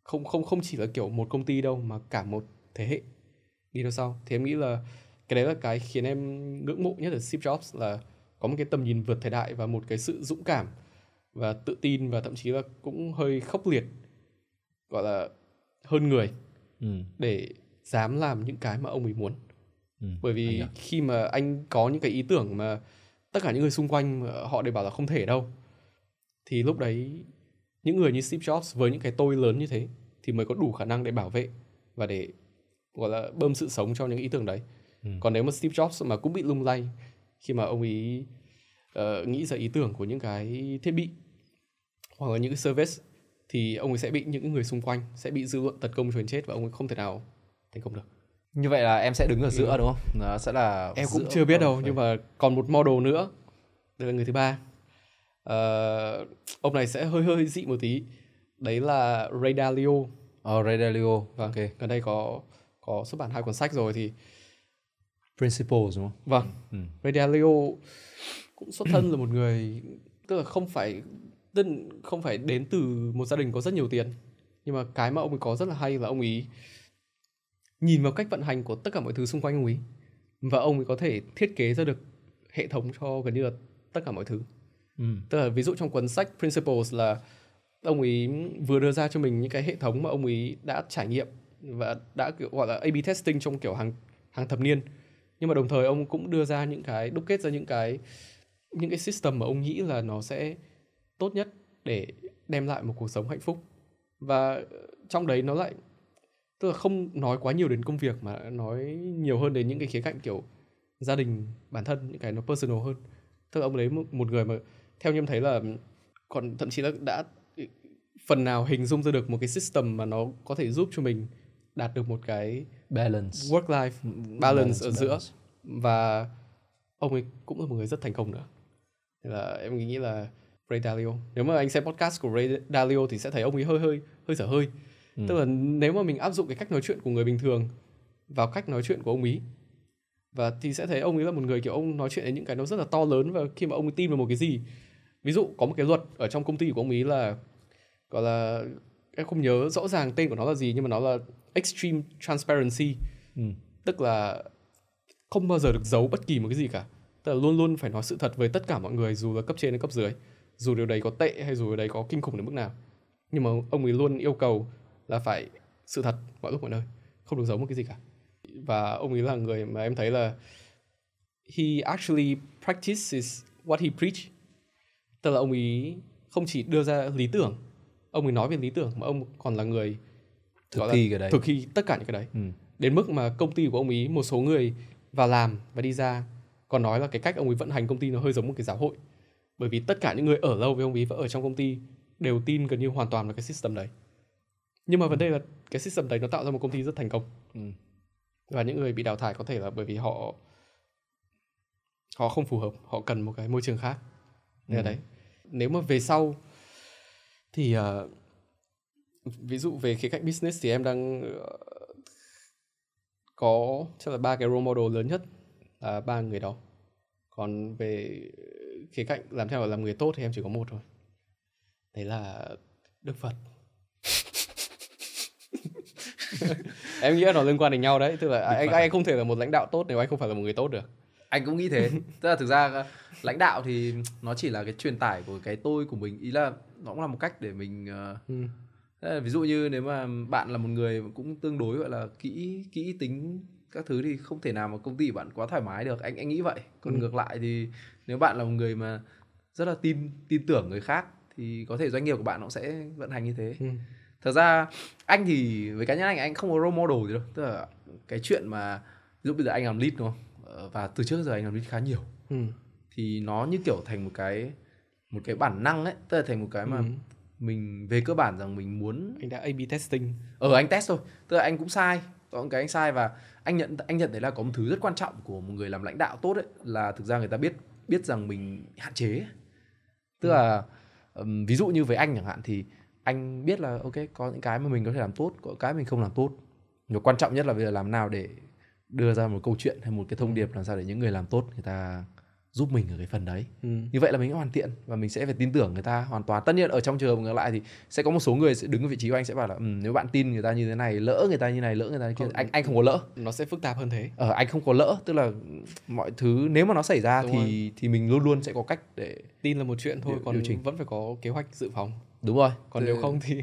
không không không chỉ là kiểu một công ty đâu mà cả một thế hệ đi theo sau thì em nghĩ là cái đấy là cái khiến em ngưỡng mộ nhất ở Steve Jobs là có một cái tầm nhìn vượt thời đại và một cái sự dũng cảm và tự tin và thậm chí là cũng hơi khốc liệt gọi là hơn người ừ. để dám làm những cái mà ông ấy muốn Ừ, bởi vì khi mà anh có những cái ý tưởng mà tất cả những người xung quanh họ đều bảo là không thể đâu thì lúc đấy những người như Steve Jobs với những cái tôi lớn như thế thì mới có đủ khả năng để bảo vệ và để gọi là bơm sự sống cho những ý tưởng đấy. Ừ. còn nếu mà Steve Jobs mà cũng bị lung lay khi mà ông ấy uh, nghĩ ra ý tưởng của những cái thiết bị hoặc là những cái service thì ông ấy sẽ bị những người xung quanh sẽ bị dư luận tấn công cho đến chết và ông ấy không thể nào thành công được như vậy là em sẽ đứng ở giữa ừ. đúng không nó sẽ là em cũng chưa biết đâu phải... nhưng mà còn một model nữa đây là người thứ ba uh, ông này sẽ hơi hơi dị một tí đấy là Ray Dalio Ờ, oh, Ray Dalio. Vâng, okay. gần đây có có xuất bản hai cuốn sách rồi thì Principles đúng không? Vâng. Ừ. Ray Dalio cũng xuất thân là một người tức là không phải không phải đến từ một gia đình có rất nhiều tiền nhưng mà cái mà ông ấy có rất là hay là ông ấy nhìn vào cách vận hành của tất cả mọi thứ xung quanh ông ấy và ông ấy có thể thiết kế ra được hệ thống cho gần như là tất cả mọi thứ. Ừ. Tức là ví dụ trong cuốn sách Principles là ông ấy vừa đưa ra cho mình những cái hệ thống mà ông ấy đã trải nghiệm và đã kiểu gọi là A/B testing trong kiểu hàng hàng thập niên nhưng mà đồng thời ông cũng đưa ra những cái đúc kết ra những cái những cái system mà ông nghĩ là nó sẽ tốt nhất để đem lại một cuộc sống hạnh phúc và trong đấy nó lại tức là không nói quá nhiều đến công việc mà nói nhiều hơn đến những cái khía cạnh kiểu gia đình bản thân những cái nó personal hơn. Tức là ông lấy một người mà theo như em thấy là còn thậm chí là đã phần nào hình dung ra được một cái system mà nó có thể giúp cho mình đạt được một cái balance. work life balance, balance ở giữa. balance. và ông ấy cũng là một người rất thành công nữa. Nên là em nghĩ là Ray Dalio. Nếu mà anh xem podcast của Ray Dalio thì sẽ thấy ông ấy hơi hơi hơi dở hơi ừ. tức là nếu mà mình áp dụng cái cách nói chuyện của người bình thường vào cách nói chuyện của ông ấy và thì sẽ thấy ông ấy là một người kiểu ông nói chuyện đến những cái nó rất là to lớn và khi mà ông ấy tin vào một cái gì ví dụ có một cái luật ở trong công ty của ông ấy là gọi là em không nhớ rõ ràng tên của nó là gì nhưng mà nó là extreme transparency ừ. tức là không bao giờ được giấu bất kỳ một cái gì cả tức là luôn luôn phải nói sự thật với tất cả mọi người dù là cấp trên hay cấp dưới dù điều đấy có tệ hay dù điều đấy có kinh khủng đến mức nào nhưng mà ông ấy luôn yêu cầu là phải sự thật mọi lúc mọi nơi không được giấu một cái gì cả. Và ông ấy là người mà em thấy là he actually practices what he preach. Tức là ông ấy không chỉ đưa ra lý tưởng ông ấy nói về lý tưởng mà ông còn là người thực thi cái đấy. thực thi tất cả những cái đấy. Ừ. đến mức mà công ty của ông ấy một số người vào làm và đi ra còn nói là cái cách ông ấy vận hành công ty nó hơi giống một cái giáo hội. Bởi vì tất cả những người ở lâu với ông ấy và ở trong công ty đều tin gần như hoàn toàn vào cái system đấy nhưng mà vấn đề là cái system đấy nó tạo ra một công ty rất thành công. Ừ. và những người bị đào thải có thể là bởi vì họ họ không phù hợp họ cần một cái môi trường khác. Nên ừ. là đấy. Nếu mà về sau thì uh, ví dụ về khía cạnh business thì em đang uh, có chắc là ba cái role model lớn nhất là ba người đó. Còn về khía cạnh làm theo làm người tốt thì em chỉ có một thôi. Đấy là đức phật (laughs) (laughs) em nghĩ là nó liên quan đến nhau đấy tức là anh anh không thể là một lãnh đạo tốt nếu anh không phải là một người tốt được anh cũng nghĩ thế tức là thực ra lãnh đạo thì nó chỉ là cái truyền tải của cái tôi của mình ý là nó cũng là một cách để mình uh, ừ. ví dụ như nếu mà bạn là một người cũng tương đối gọi là kỹ kỹ tính các thứ thì không thể nào mà công ty của bạn quá thoải mái được anh anh nghĩ vậy còn ừ. ngược lại thì nếu bạn là một người mà rất là tin tin tưởng người khác thì có thể doanh nghiệp của bạn nó sẽ vận hành như thế ừ. Thật ra anh thì với cá nhân anh anh không có role model gì đâu. Tức là cái chuyện mà ví dụ bây giờ anh làm lead đúng không? Ờ, và từ trước giờ anh làm lead khá nhiều. Ừ. thì nó như kiểu thành một cái một cái bản năng ấy. Tức là thành một cái mà ừ. mình về cơ bản rằng mình muốn anh đã A/B testing. Ờ anh test thôi. Tức là anh cũng sai. Có một cái anh sai và anh nhận anh nhận thấy là có một thứ rất quan trọng của một người làm lãnh đạo tốt ấy là thực ra người ta biết biết rằng mình hạn chế. Tức ừ. là um, ví dụ như với anh chẳng hạn thì anh biết là ok có những cái mà mình có thể làm tốt có cái mình không làm tốt. Và quan trọng nhất là bây giờ làm nào để đưa ra một câu chuyện hay một cái thông điệp làm sao để những người làm tốt người ta giúp mình ở cái phần đấy. Ừ. như vậy là mình hoàn thiện và mình sẽ phải tin tưởng người ta hoàn toàn. Tất nhiên ở trong trường ngược lại thì sẽ có một số người sẽ đứng ở vị trí của anh sẽ bảo là um, nếu bạn tin người ta như thế này lỡ người ta như này lỡ người ta như kia anh anh không có lỡ. Nó sẽ phức tạp hơn thế. Ở ờ, anh không có lỡ. Tức là mọi thứ nếu mà nó xảy ra Đúng thì rồi. thì mình luôn luôn sẽ có cách để tin là một chuyện thôi điều, còn điều chỉnh. vẫn phải có kế hoạch dự phòng đúng rồi. Còn thì, nếu không thì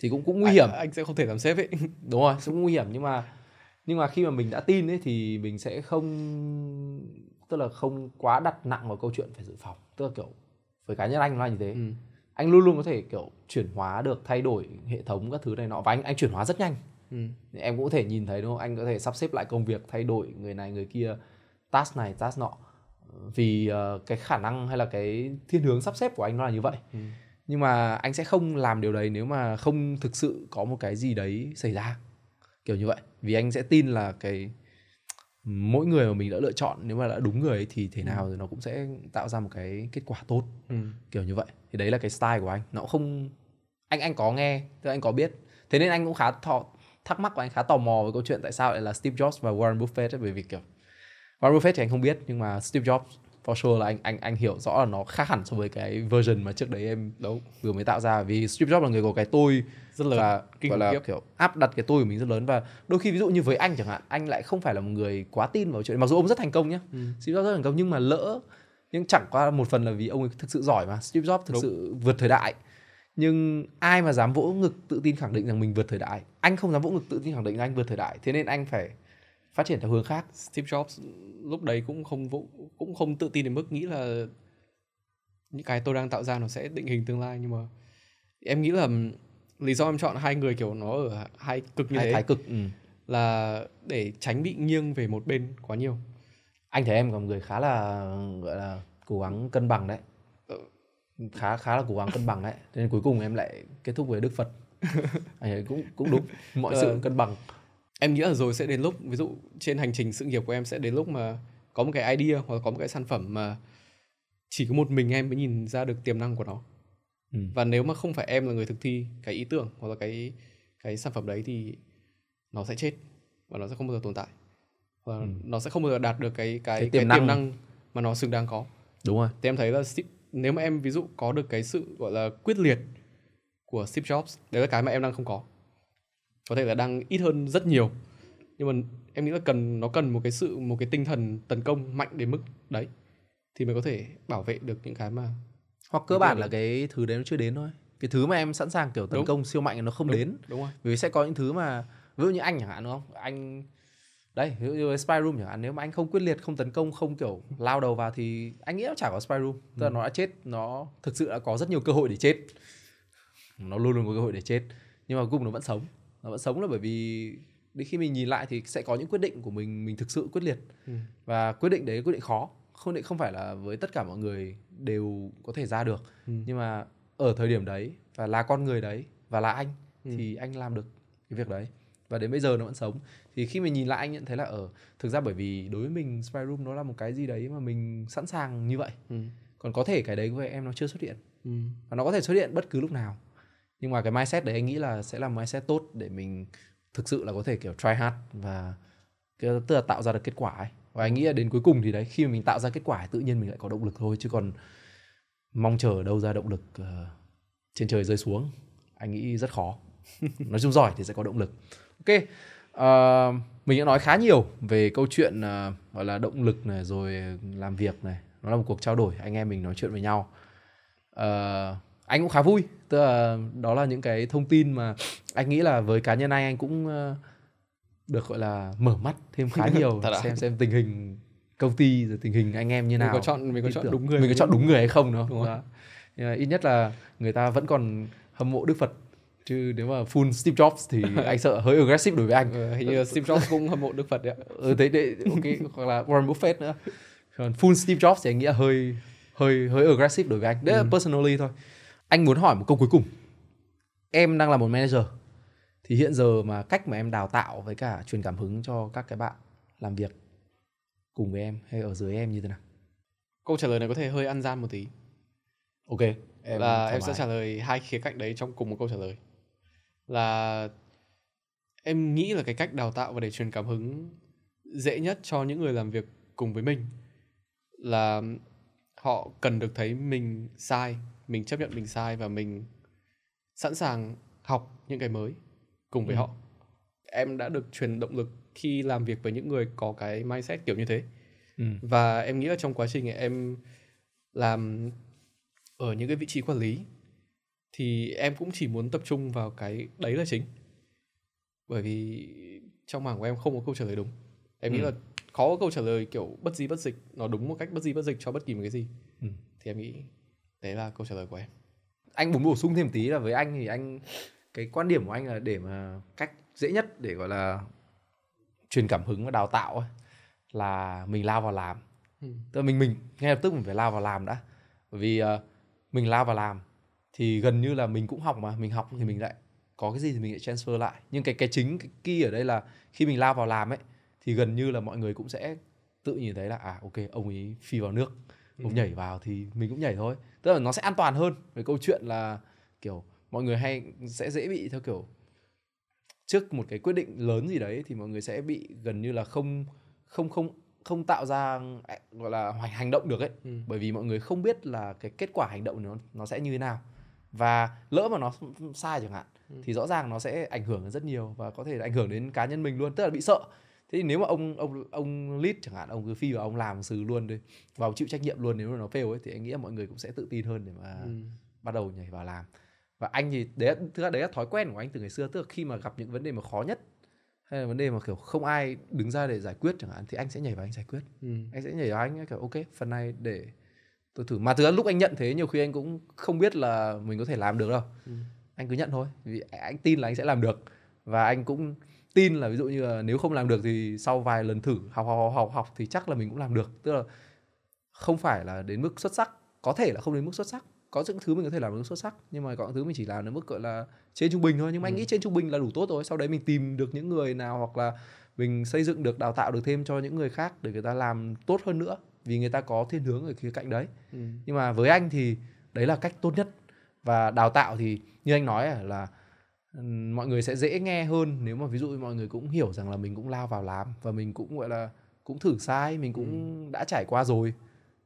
thì cũng cũng nguy hiểm. anh, anh sẽ không thể làm sếp ấy. (laughs) Đúng rồi cũng nguy hiểm. Nhưng mà nhưng mà khi mà mình đã tin ấy thì mình sẽ không tức là không quá đặt nặng vào câu chuyện phải dự phòng. Tức là kiểu với cá nhân anh là như thế. Ừ. anh luôn luôn có thể kiểu chuyển hóa được thay đổi hệ thống các thứ này nọ và anh anh chuyển hóa rất nhanh. Ừ. em cũng có thể nhìn thấy đúng không? Anh có thể sắp xếp lại công việc thay đổi người này người kia task này task nọ. Vì uh, cái khả năng hay là cái thiên hướng sắp xếp của anh nó là như vậy. Ừ. nhưng mà anh sẽ không làm điều đấy nếu mà không thực sự có một cái gì đấy xảy ra. Kiểu như vậy. Vì anh sẽ tin là cái mỗi người mà mình đã lựa chọn nếu mà đã đúng người ấy, thì thế ừ. nào thì nó cũng sẽ tạo ra một cái kết quả tốt. Ừ. kiểu như vậy. Thì đấy là cái style của anh. Nó không anh anh có nghe tức anh có biết. Thế nên anh cũng khá thọ, thắc mắc và anh khá tò mò với câu chuyện tại sao lại là Steve Jobs và Warren Buffett ấy, bởi vì kiểu Warren Buffett thì anh không biết nhưng mà Steve Jobs for sure là anh anh anh hiểu rõ là nó khác hẳn so với cái version mà trước đấy em đâu vừa mới tạo ra. Vì Steve Jobs là người có cái tôi rất lớn và Kinh gọi là kiếp. kiểu áp đặt cái tôi của mình rất lớn. Và đôi khi ví dụ như với anh chẳng hạn anh lại không phải là một người quá tin vào chuyện. Mặc dù ông rất thành công nhé ừ. Steve Jobs rất thành công nhưng mà lỡ nhưng chẳng qua một phần là vì ông ấy thực sự giỏi mà. Steve Jobs thực Đúng. sự vượt thời đại. Nhưng ai mà dám vỗ ngực tự tin khẳng định rằng mình vượt thời đại? Anh không dám vỗ ngực tự tin khẳng định anh vượt thời đại. Thế nên anh phải phát triển theo hướng khác. Steve Jobs lúc đấy cũng không cũng không tự tin đến mức nghĩ là những cái tôi đang tạo ra nó sẽ định hình tương lai nhưng mà em nghĩ là lý do em chọn hai người kiểu nó ở hai cực như hai thế thái cực ừ. là để tránh bị nghiêng về một bên quá nhiều. Anh thấy em là một người khá là gọi là cố gắng cân bằng đấy. Ừ. khá khá là cố gắng cân bằng đấy. Nên cuối cùng em lại kết thúc với đức phật. (laughs) Anh ấy cũng cũng đúng. Mọi sự cân bằng em nghĩ là rồi sẽ đến lúc ví dụ trên hành trình sự nghiệp của em sẽ đến lúc mà có một cái idea hoặc là có một cái sản phẩm mà chỉ có một mình em mới nhìn ra được tiềm năng của nó ừ. và nếu mà không phải em là người thực thi cái ý tưởng hoặc là cái cái sản phẩm đấy thì nó sẽ chết và nó sẽ không bao giờ tồn tại và ừ. nó sẽ không bao giờ đạt được cái cái, cái, tiềm, cái năng. tiềm năng mà nó xứng đáng có đúng rồi thì em thấy là nếu mà em ví dụ có được cái sự gọi là quyết liệt của Steve Jobs đấy là cái mà em đang không có có thể là đang ít hơn rất nhiều. Nhưng mà em nghĩ là cần nó cần một cái sự một cái tinh thần tấn công mạnh đến mức đấy thì mới có thể bảo vệ được những cái mà hoặc cơ bản là cái thứ đấy nó chưa đến thôi. Cái thứ mà em sẵn sàng kiểu tấn đúng. công siêu mạnh nó không đúng. đến. Đúng rồi. Vì sẽ có những thứ mà ví dụ như anh chẳng hạn đúng không? Anh đây ví dụ như spy room chẳng hạn nếu mà anh không quyết liệt không tấn công không kiểu lao đầu vào thì anh nghĩ nó chả có spy room. Tức là ừ. nó đã chết nó thực sự đã có rất nhiều cơ hội để chết. Nó luôn luôn có cơ hội để chết. Nhưng mà cùng nó vẫn sống nó vẫn sống là bởi vì đến khi mình nhìn lại thì sẽ có những quyết định của mình mình thực sự quyết liệt ừ. và quyết định đấy quyết định khó không định không phải là với tất cả mọi người đều có thể ra được ừ. nhưng mà ở thời điểm đấy và là con người đấy và là anh ừ. thì anh làm được cái việc đấy và đến bây giờ nó vẫn sống thì khi mình nhìn lại anh nhận thấy là ở thực ra bởi vì đối với mình spy room nó là một cái gì đấy mà mình sẵn sàng như vậy ừ. còn có thể cái đấy với em nó chưa xuất hiện ừ. và nó có thể xuất hiện bất cứ lúc nào nhưng mà cái mindset đấy anh nghĩ là sẽ là mindset tốt để mình thực sự là có thể kiểu try hard và tức là tạo ra được kết quả ấy. Và anh nghĩ là đến cuối cùng thì đấy khi mà mình tạo ra kết quả tự nhiên mình lại có động lực thôi chứ còn mong chờ đâu ra động lực uh, trên trời rơi xuống anh nghĩ rất khó. (laughs) Nói chung giỏi thì sẽ có động lực. Ok uh, mình đã nói khá nhiều về câu chuyện uh, gọi là động lực này rồi làm việc này. Nó là một cuộc trao đổi anh em mình nói chuyện với nhau. Uh, anh cũng khá vui tức là đó là những cái thông tin mà anh nghĩ là với cá nhân anh anh cũng uh, được gọi là mở mắt thêm khá (laughs) nhiều xem xem tình hình công ty rồi tình hình anh em như nào mình có chọn mình có chọn đúng người mình có chọn đúng người hay không đó, đúng đó. Nhưng mà ít nhất là người ta vẫn còn hâm mộ Đức Phật. Chứ nếu mà full Steve Jobs thì (laughs) anh sợ hơi aggressive đối với anh. Ừ, hình như Steve Jobs cũng hâm mộ Đức Phật đấy ừ thế đấy ok hoặc là Warren Buffett nữa. Còn full Steve Jobs thì anh nghĩ là hơi hơi hơi aggressive đối với anh. Đấy ừ. là personally thôi anh muốn hỏi một câu cuối cùng. Em đang là một manager. Thì hiện giờ mà cách mà em đào tạo với cả truyền cảm hứng cho các cái bạn làm việc cùng với em hay ở dưới em như thế nào? Câu trả lời này có thể hơi ăn gian một tí. Ok em là em sẽ trả lời hai khía cạnh đấy trong cùng một câu trả lời. Là em nghĩ là cái cách đào tạo và để truyền cảm hứng dễ nhất cho những người làm việc cùng với mình là họ cần được thấy mình sai mình chấp nhận mình sai và mình sẵn sàng học những cái mới cùng với ừ. họ em đã được truyền động lực khi làm việc với những người có cái mindset kiểu như thế ừ. và em nghĩ là trong quá trình em làm ở những cái vị trí quản lý thì em cũng chỉ muốn tập trung vào cái đấy là chính bởi vì trong mảng của em không có câu trả lời đúng em ừ. nghĩ là khó có câu trả lời kiểu bất di bất dịch nó đúng một cách bất di bất dịch cho bất kỳ một cái gì ừ. thì em nghĩ đấy là câu trả lời của em. Anh muốn bổ sung thêm tí là với anh thì anh cái quan điểm của anh là để mà cách dễ nhất để gọi là truyền cảm hứng và đào tạo ấy, là mình lao vào làm. Ừ. tức là mình mình ngay lập tức mình phải lao vào làm đã. Bởi vì uh, mình lao vào làm thì gần như là mình cũng học mà mình học thì mình lại có cái gì thì mình lại transfer lại. Nhưng cái cái chính cái key ở đây là khi mình lao vào làm ấy thì gần như là mọi người cũng sẽ tự nhìn thấy là à ok ông ấy phi vào nước ông ừ. nhảy vào thì mình cũng nhảy thôi tức là nó sẽ an toàn hơn về câu chuyện là kiểu mọi người hay sẽ dễ bị theo kiểu trước một cái quyết định lớn gì đấy thì mọi người sẽ bị gần như là không không không không tạo ra gọi là hành động được ấy ừ. bởi vì mọi người không biết là cái kết quả hành động nó nó sẽ như thế nào và lỡ mà nó sai chẳng hạn ừ. thì rõ ràng nó sẽ ảnh hưởng rất nhiều và có thể ảnh hưởng đến cá nhân mình luôn tức là bị sợ thế thì nếu mà ông ông ông lead chẳng hạn ông cứ phi vào ông làm sự luôn đi vào chịu trách nhiệm luôn nếu mà nó fail ấy thì anh nghĩ là mọi người cũng sẽ tự tin hơn để mà ừ. bắt đầu nhảy vào làm và anh thì đấy thứ đấy là thói quen của anh từ ngày xưa tức là khi mà gặp những vấn đề mà khó nhất hay là vấn đề mà kiểu không ai đứng ra để giải quyết chẳng hạn thì anh sẽ nhảy vào anh giải quyết ừ. anh sẽ nhảy vào anh kiểu ok phần này để tôi thử mà từ lúc anh nhận thế nhiều khi anh cũng không biết là mình có thể làm được đâu ừ. anh cứ nhận thôi vì anh tin là anh sẽ làm được và anh cũng tin là ví dụ như là nếu không làm được thì sau vài lần thử học học học học thì chắc là mình cũng làm được. Tức là không phải là đến mức xuất sắc. Có thể là không đến mức xuất sắc. Có những thứ mình có thể làm được xuất sắc nhưng mà có những thứ mình chỉ làm đến mức gọi là trên trung bình thôi. Nhưng mà ừ. anh nghĩ trên trung bình là đủ tốt rồi. Sau đấy mình tìm được những người nào hoặc là mình xây dựng được đào tạo được thêm cho những người khác để người ta làm tốt hơn nữa. Vì người ta có thiên hướng ở khía cạnh đấy. Ừ. nhưng mà với anh thì đấy là cách tốt nhất. Và đào tạo thì như anh nói là mọi người sẽ dễ nghe hơn nếu mà ví dụ mọi người cũng hiểu rằng là mình cũng lao vào làm và mình cũng gọi là cũng thử sai mình cũng đã trải qua rồi.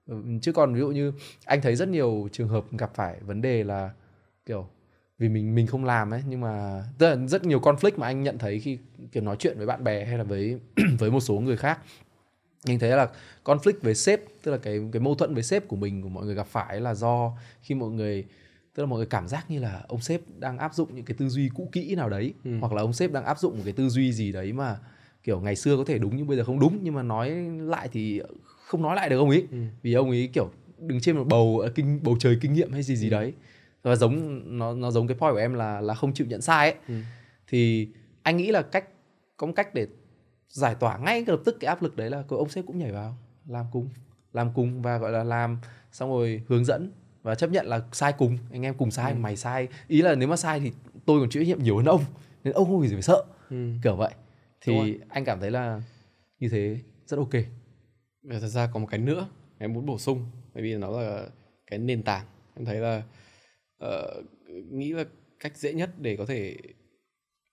Ừ, chứ còn ví dụ như anh thấy rất nhiều trường hợp gặp phải vấn đề là kiểu vì mình mình không làm ấy nhưng mà tức là rất nhiều conflict mà anh nhận thấy khi kiểu nói chuyện với bạn bè hay là với (clears throat) với một số người khác. Anh thấy là conflict với sếp tức là cái cái mâu thuẫn với sếp của mình của mọi người gặp phải là do khi mọi người tức là mọi người cảm giác như là ông sếp đang áp dụng những cái tư duy cũ kỹ nào đấy ừ. hoặc là ông sếp đang áp dụng một cái tư duy gì đấy mà kiểu ngày xưa có thể đúng nhưng bây giờ không đúng nhưng mà nói lại thì không nói lại được ông ấy ừ. vì ông ấy kiểu đứng trên một bầu ờ, kinh bầu trời kinh nghiệm hay gì gì ừ. đấy và giống nó nó giống cái point của em là là không chịu nhận sai ấy ừ. thì anh nghĩ là cách có một cách để giải tỏa ngay lập tức cái áp lực đấy là ông sếp cũng nhảy vào làm cùng làm cùng và gọi là làm xong rồi hướng dẫn và chấp nhận là sai cùng anh em cùng sai ừ. mày sai. Ý là nếu mà sai thì tôi còn chịu trách nhiệm nhiều hơn ông nên ông không gì phải sợ. Ừ. kiểu vậy. Thì anh cảm thấy là như thế rất ok. Thật ra có một cái nữa em muốn bổ sung bởi vì nó là cái nền tảng. Em thấy là uh, nghĩ là cách dễ nhất để có thể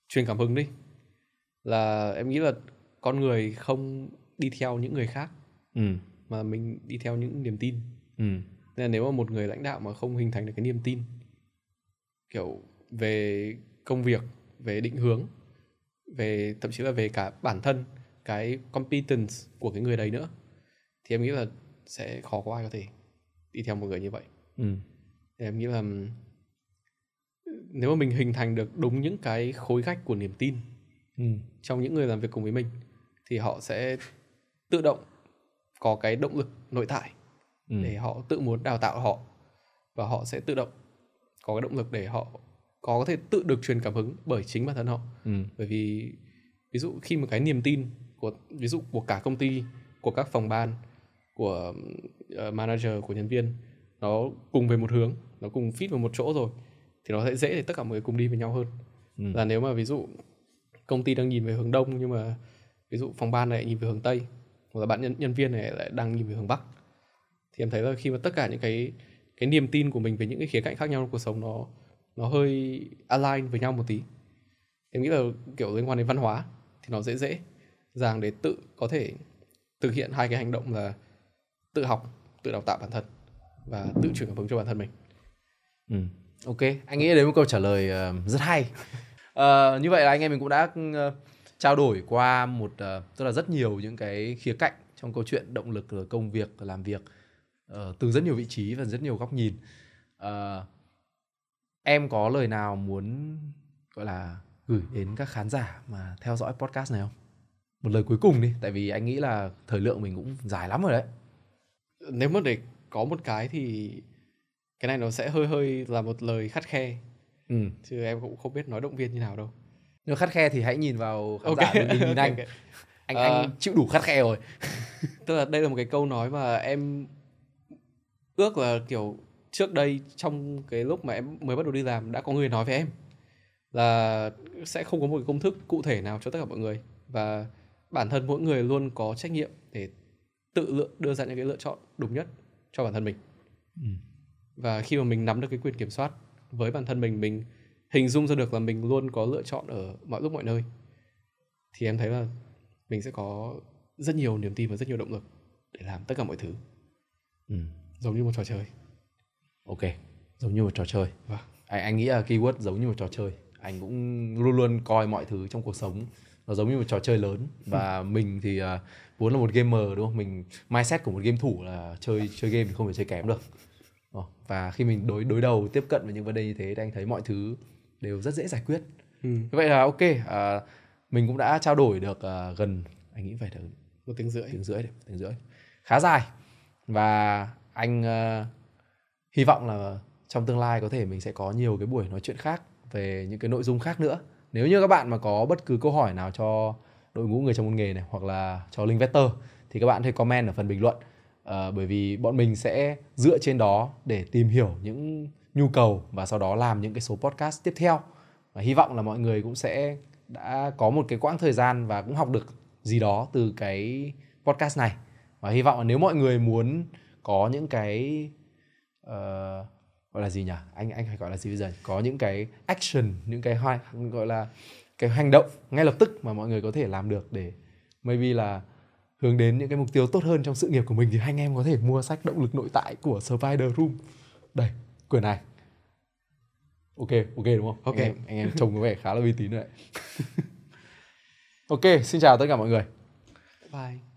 truyền cảm hứng đi là em nghĩ là con người không đi theo những người khác ừ. mà mình đi theo những niềm tin. Ừ nên là nếu mà một người lãnh đạo mà không hình thành được cái niềm tin kiểu về công việc về định hướng về thậm chí là về cả bản thân cái competence của cái người đấy nữa thì em nghĩ là sẽ khó có ai có thể đi theo một người như vậy ừ. thì em nghĩ là nếu mà mình hình thành được đúng những cái khối gách của niềm tin ừ. trong những người làm việc cùng với mình thì họ sẽ tự động có cái động lực nội tại ừ. để họ tự muốn đào tạo họ và họ sẽ tự động có cái động lực để họ có thể tự được truyền cảm hứng bởi chính bản thân họ ừ. bởi vì ví dụ khi một cái niềm tin của ví dụ của cả công ty của các phòng ban của uh, manager của nhân viên nó cùng về một hướng nó cùng fit vào một chỗ rồi thì nó sẽ dễ để tất cả mọi người cùng đi với nhau hơn ừ. là nếu mà ví dụ công ty đang nhìn về hướng đông nhưng mà ví dụ phòng ban này nhìn về hướng tây hoặc là bạn nhân nhân viên này lại đang nhìn về hướng bắc thì em thấy là khi mà tất cả những cái cái niềm tin của mình về những cái khía cạnh khác nhau trong cuộc sống nó nó hơi align với nhau một tí. Em nghĩ là kiểu liên quan đến văn hóa thì nó dễ dễ dàng để tự có thể thực hiện hai cái hành động là tự học tự đào tạo bản thân và tự truyền cảm hứng cho bản thân mình. Ừ. ok anh nghĩ đấy một câu trả lời uh, rất hay. Uh, (laughs) như vậy là anh em mình cũng đã uh, trao đổi qua một uh, tức là rất nhiều những cái khía cạnh trong câu chuyện động lực rồi công việc làm việc uh, từ rất nhiều vị trí và rất nhiều góc nhìn. Uh, em có lời nào muốn gọi là gửi đến các khán giả mà theo dõi podcast này không? Một lời cuối cùng đi tại vì anh nghĩ là thời lượng mình cũng dài lắm rồi đấy. Nếu mà để có một cái thì cái này nó sẽ hơi hơi là một lời khắt khe. Ừ. chứ em cũng không biết nói động viên như nào đâu. Nếu khắt khe thì hãy nhìn vào khán giả (laughs) okay. nhìn anh. okay. anh anh uh, chịu đủ khắt khe rồi. (laughs) Tức là đây là một cái câu nói mà em ước là kiểu trước đây trong cái lúc mà em mới bắt đầu đi làm đã có người nói với em là sẽ không có một cái công thức cụ thể nào cho tất cả mọi người và bản thân mỗi người luôn có trách nhiệm để tự lựa đưa ra những cái lựa chọn đúng nhất cho bản thân mình ừ. và khi mà mình nắm được cái quyền kiểm soát với bản thân mình mình hình dung ra được là mình luôn có lựa chọn ở mọi lúc mọi nơi thì em thấy là mình sẽ có rất nhiều niềm tin và rất nhiều động lực để làm tất cả mọi thứ ừ. Giống như một trò chơi. Ok giống như một trò chơi. Vâng. anh anh nghĩ là keyword giống như một trò chơi. Anh cũng luôn luôn coi mọi thứ trong cuộc sống. Nó giống như một trò chơi lớn. Và mình thì uh, vốn là một gamer đúng không? Mình mindset của một game thủ là chơi chơi game thì không thể chơi kém được. Ờ, và khi mình đối đối đầu tiếp cận với những vấn đề như thế thì anh thấy mọi thứ đều rất dễ giải quyết. Ừ. vậy là ok uh, mình cũng đã trao đổi được uh, gần anh nghĩ phải được một tiếng rưỡi. tiếng rưỡi tiếng rưỡi. Khá dài. Và anh uh, hy vọng là trong tương lai có thể mình sẽ có nhiều cái buổi nói chuyện khác về những cái nội dung khác nữa. Nếu như các bạn mà có bất cứ câu hỏi nào cho đội ngũ người trong môn nghề này hoặc là cho linh vector thì các bạn hãy comment ở phần bình luận. À, bởi vì bọn mình sẽ dựa trên đó để tìm hiểu những nhu cầu và sau đó làm những cái số podcast tiếp theo. Và hy vọng là mọi người cũng sẽ đã có một cái quãng thời gian và cũng học được gì đó từ cái podcast này. Và hy vọng là nếu mọi người muốn có những cái uh, gọi là gì nhỉ? Anh anh phải gọi là gì bây giờ có những cái action những cái hoài gọi là cái hành động ngay lập tức mà mọi người có thể làm được để maybe là hướng đến những cái mục tiêu tốt hơn trong sự nghiệp của mình thì anh em có thể mua sách động lực nội tại của Spider Room. Đây quyển này. Ok ok đúng không? Ok. Anh em, anh em trông có vẻ khá là uy tín đấy. (laughs) Ok xin chào tất cả mọi người. Bye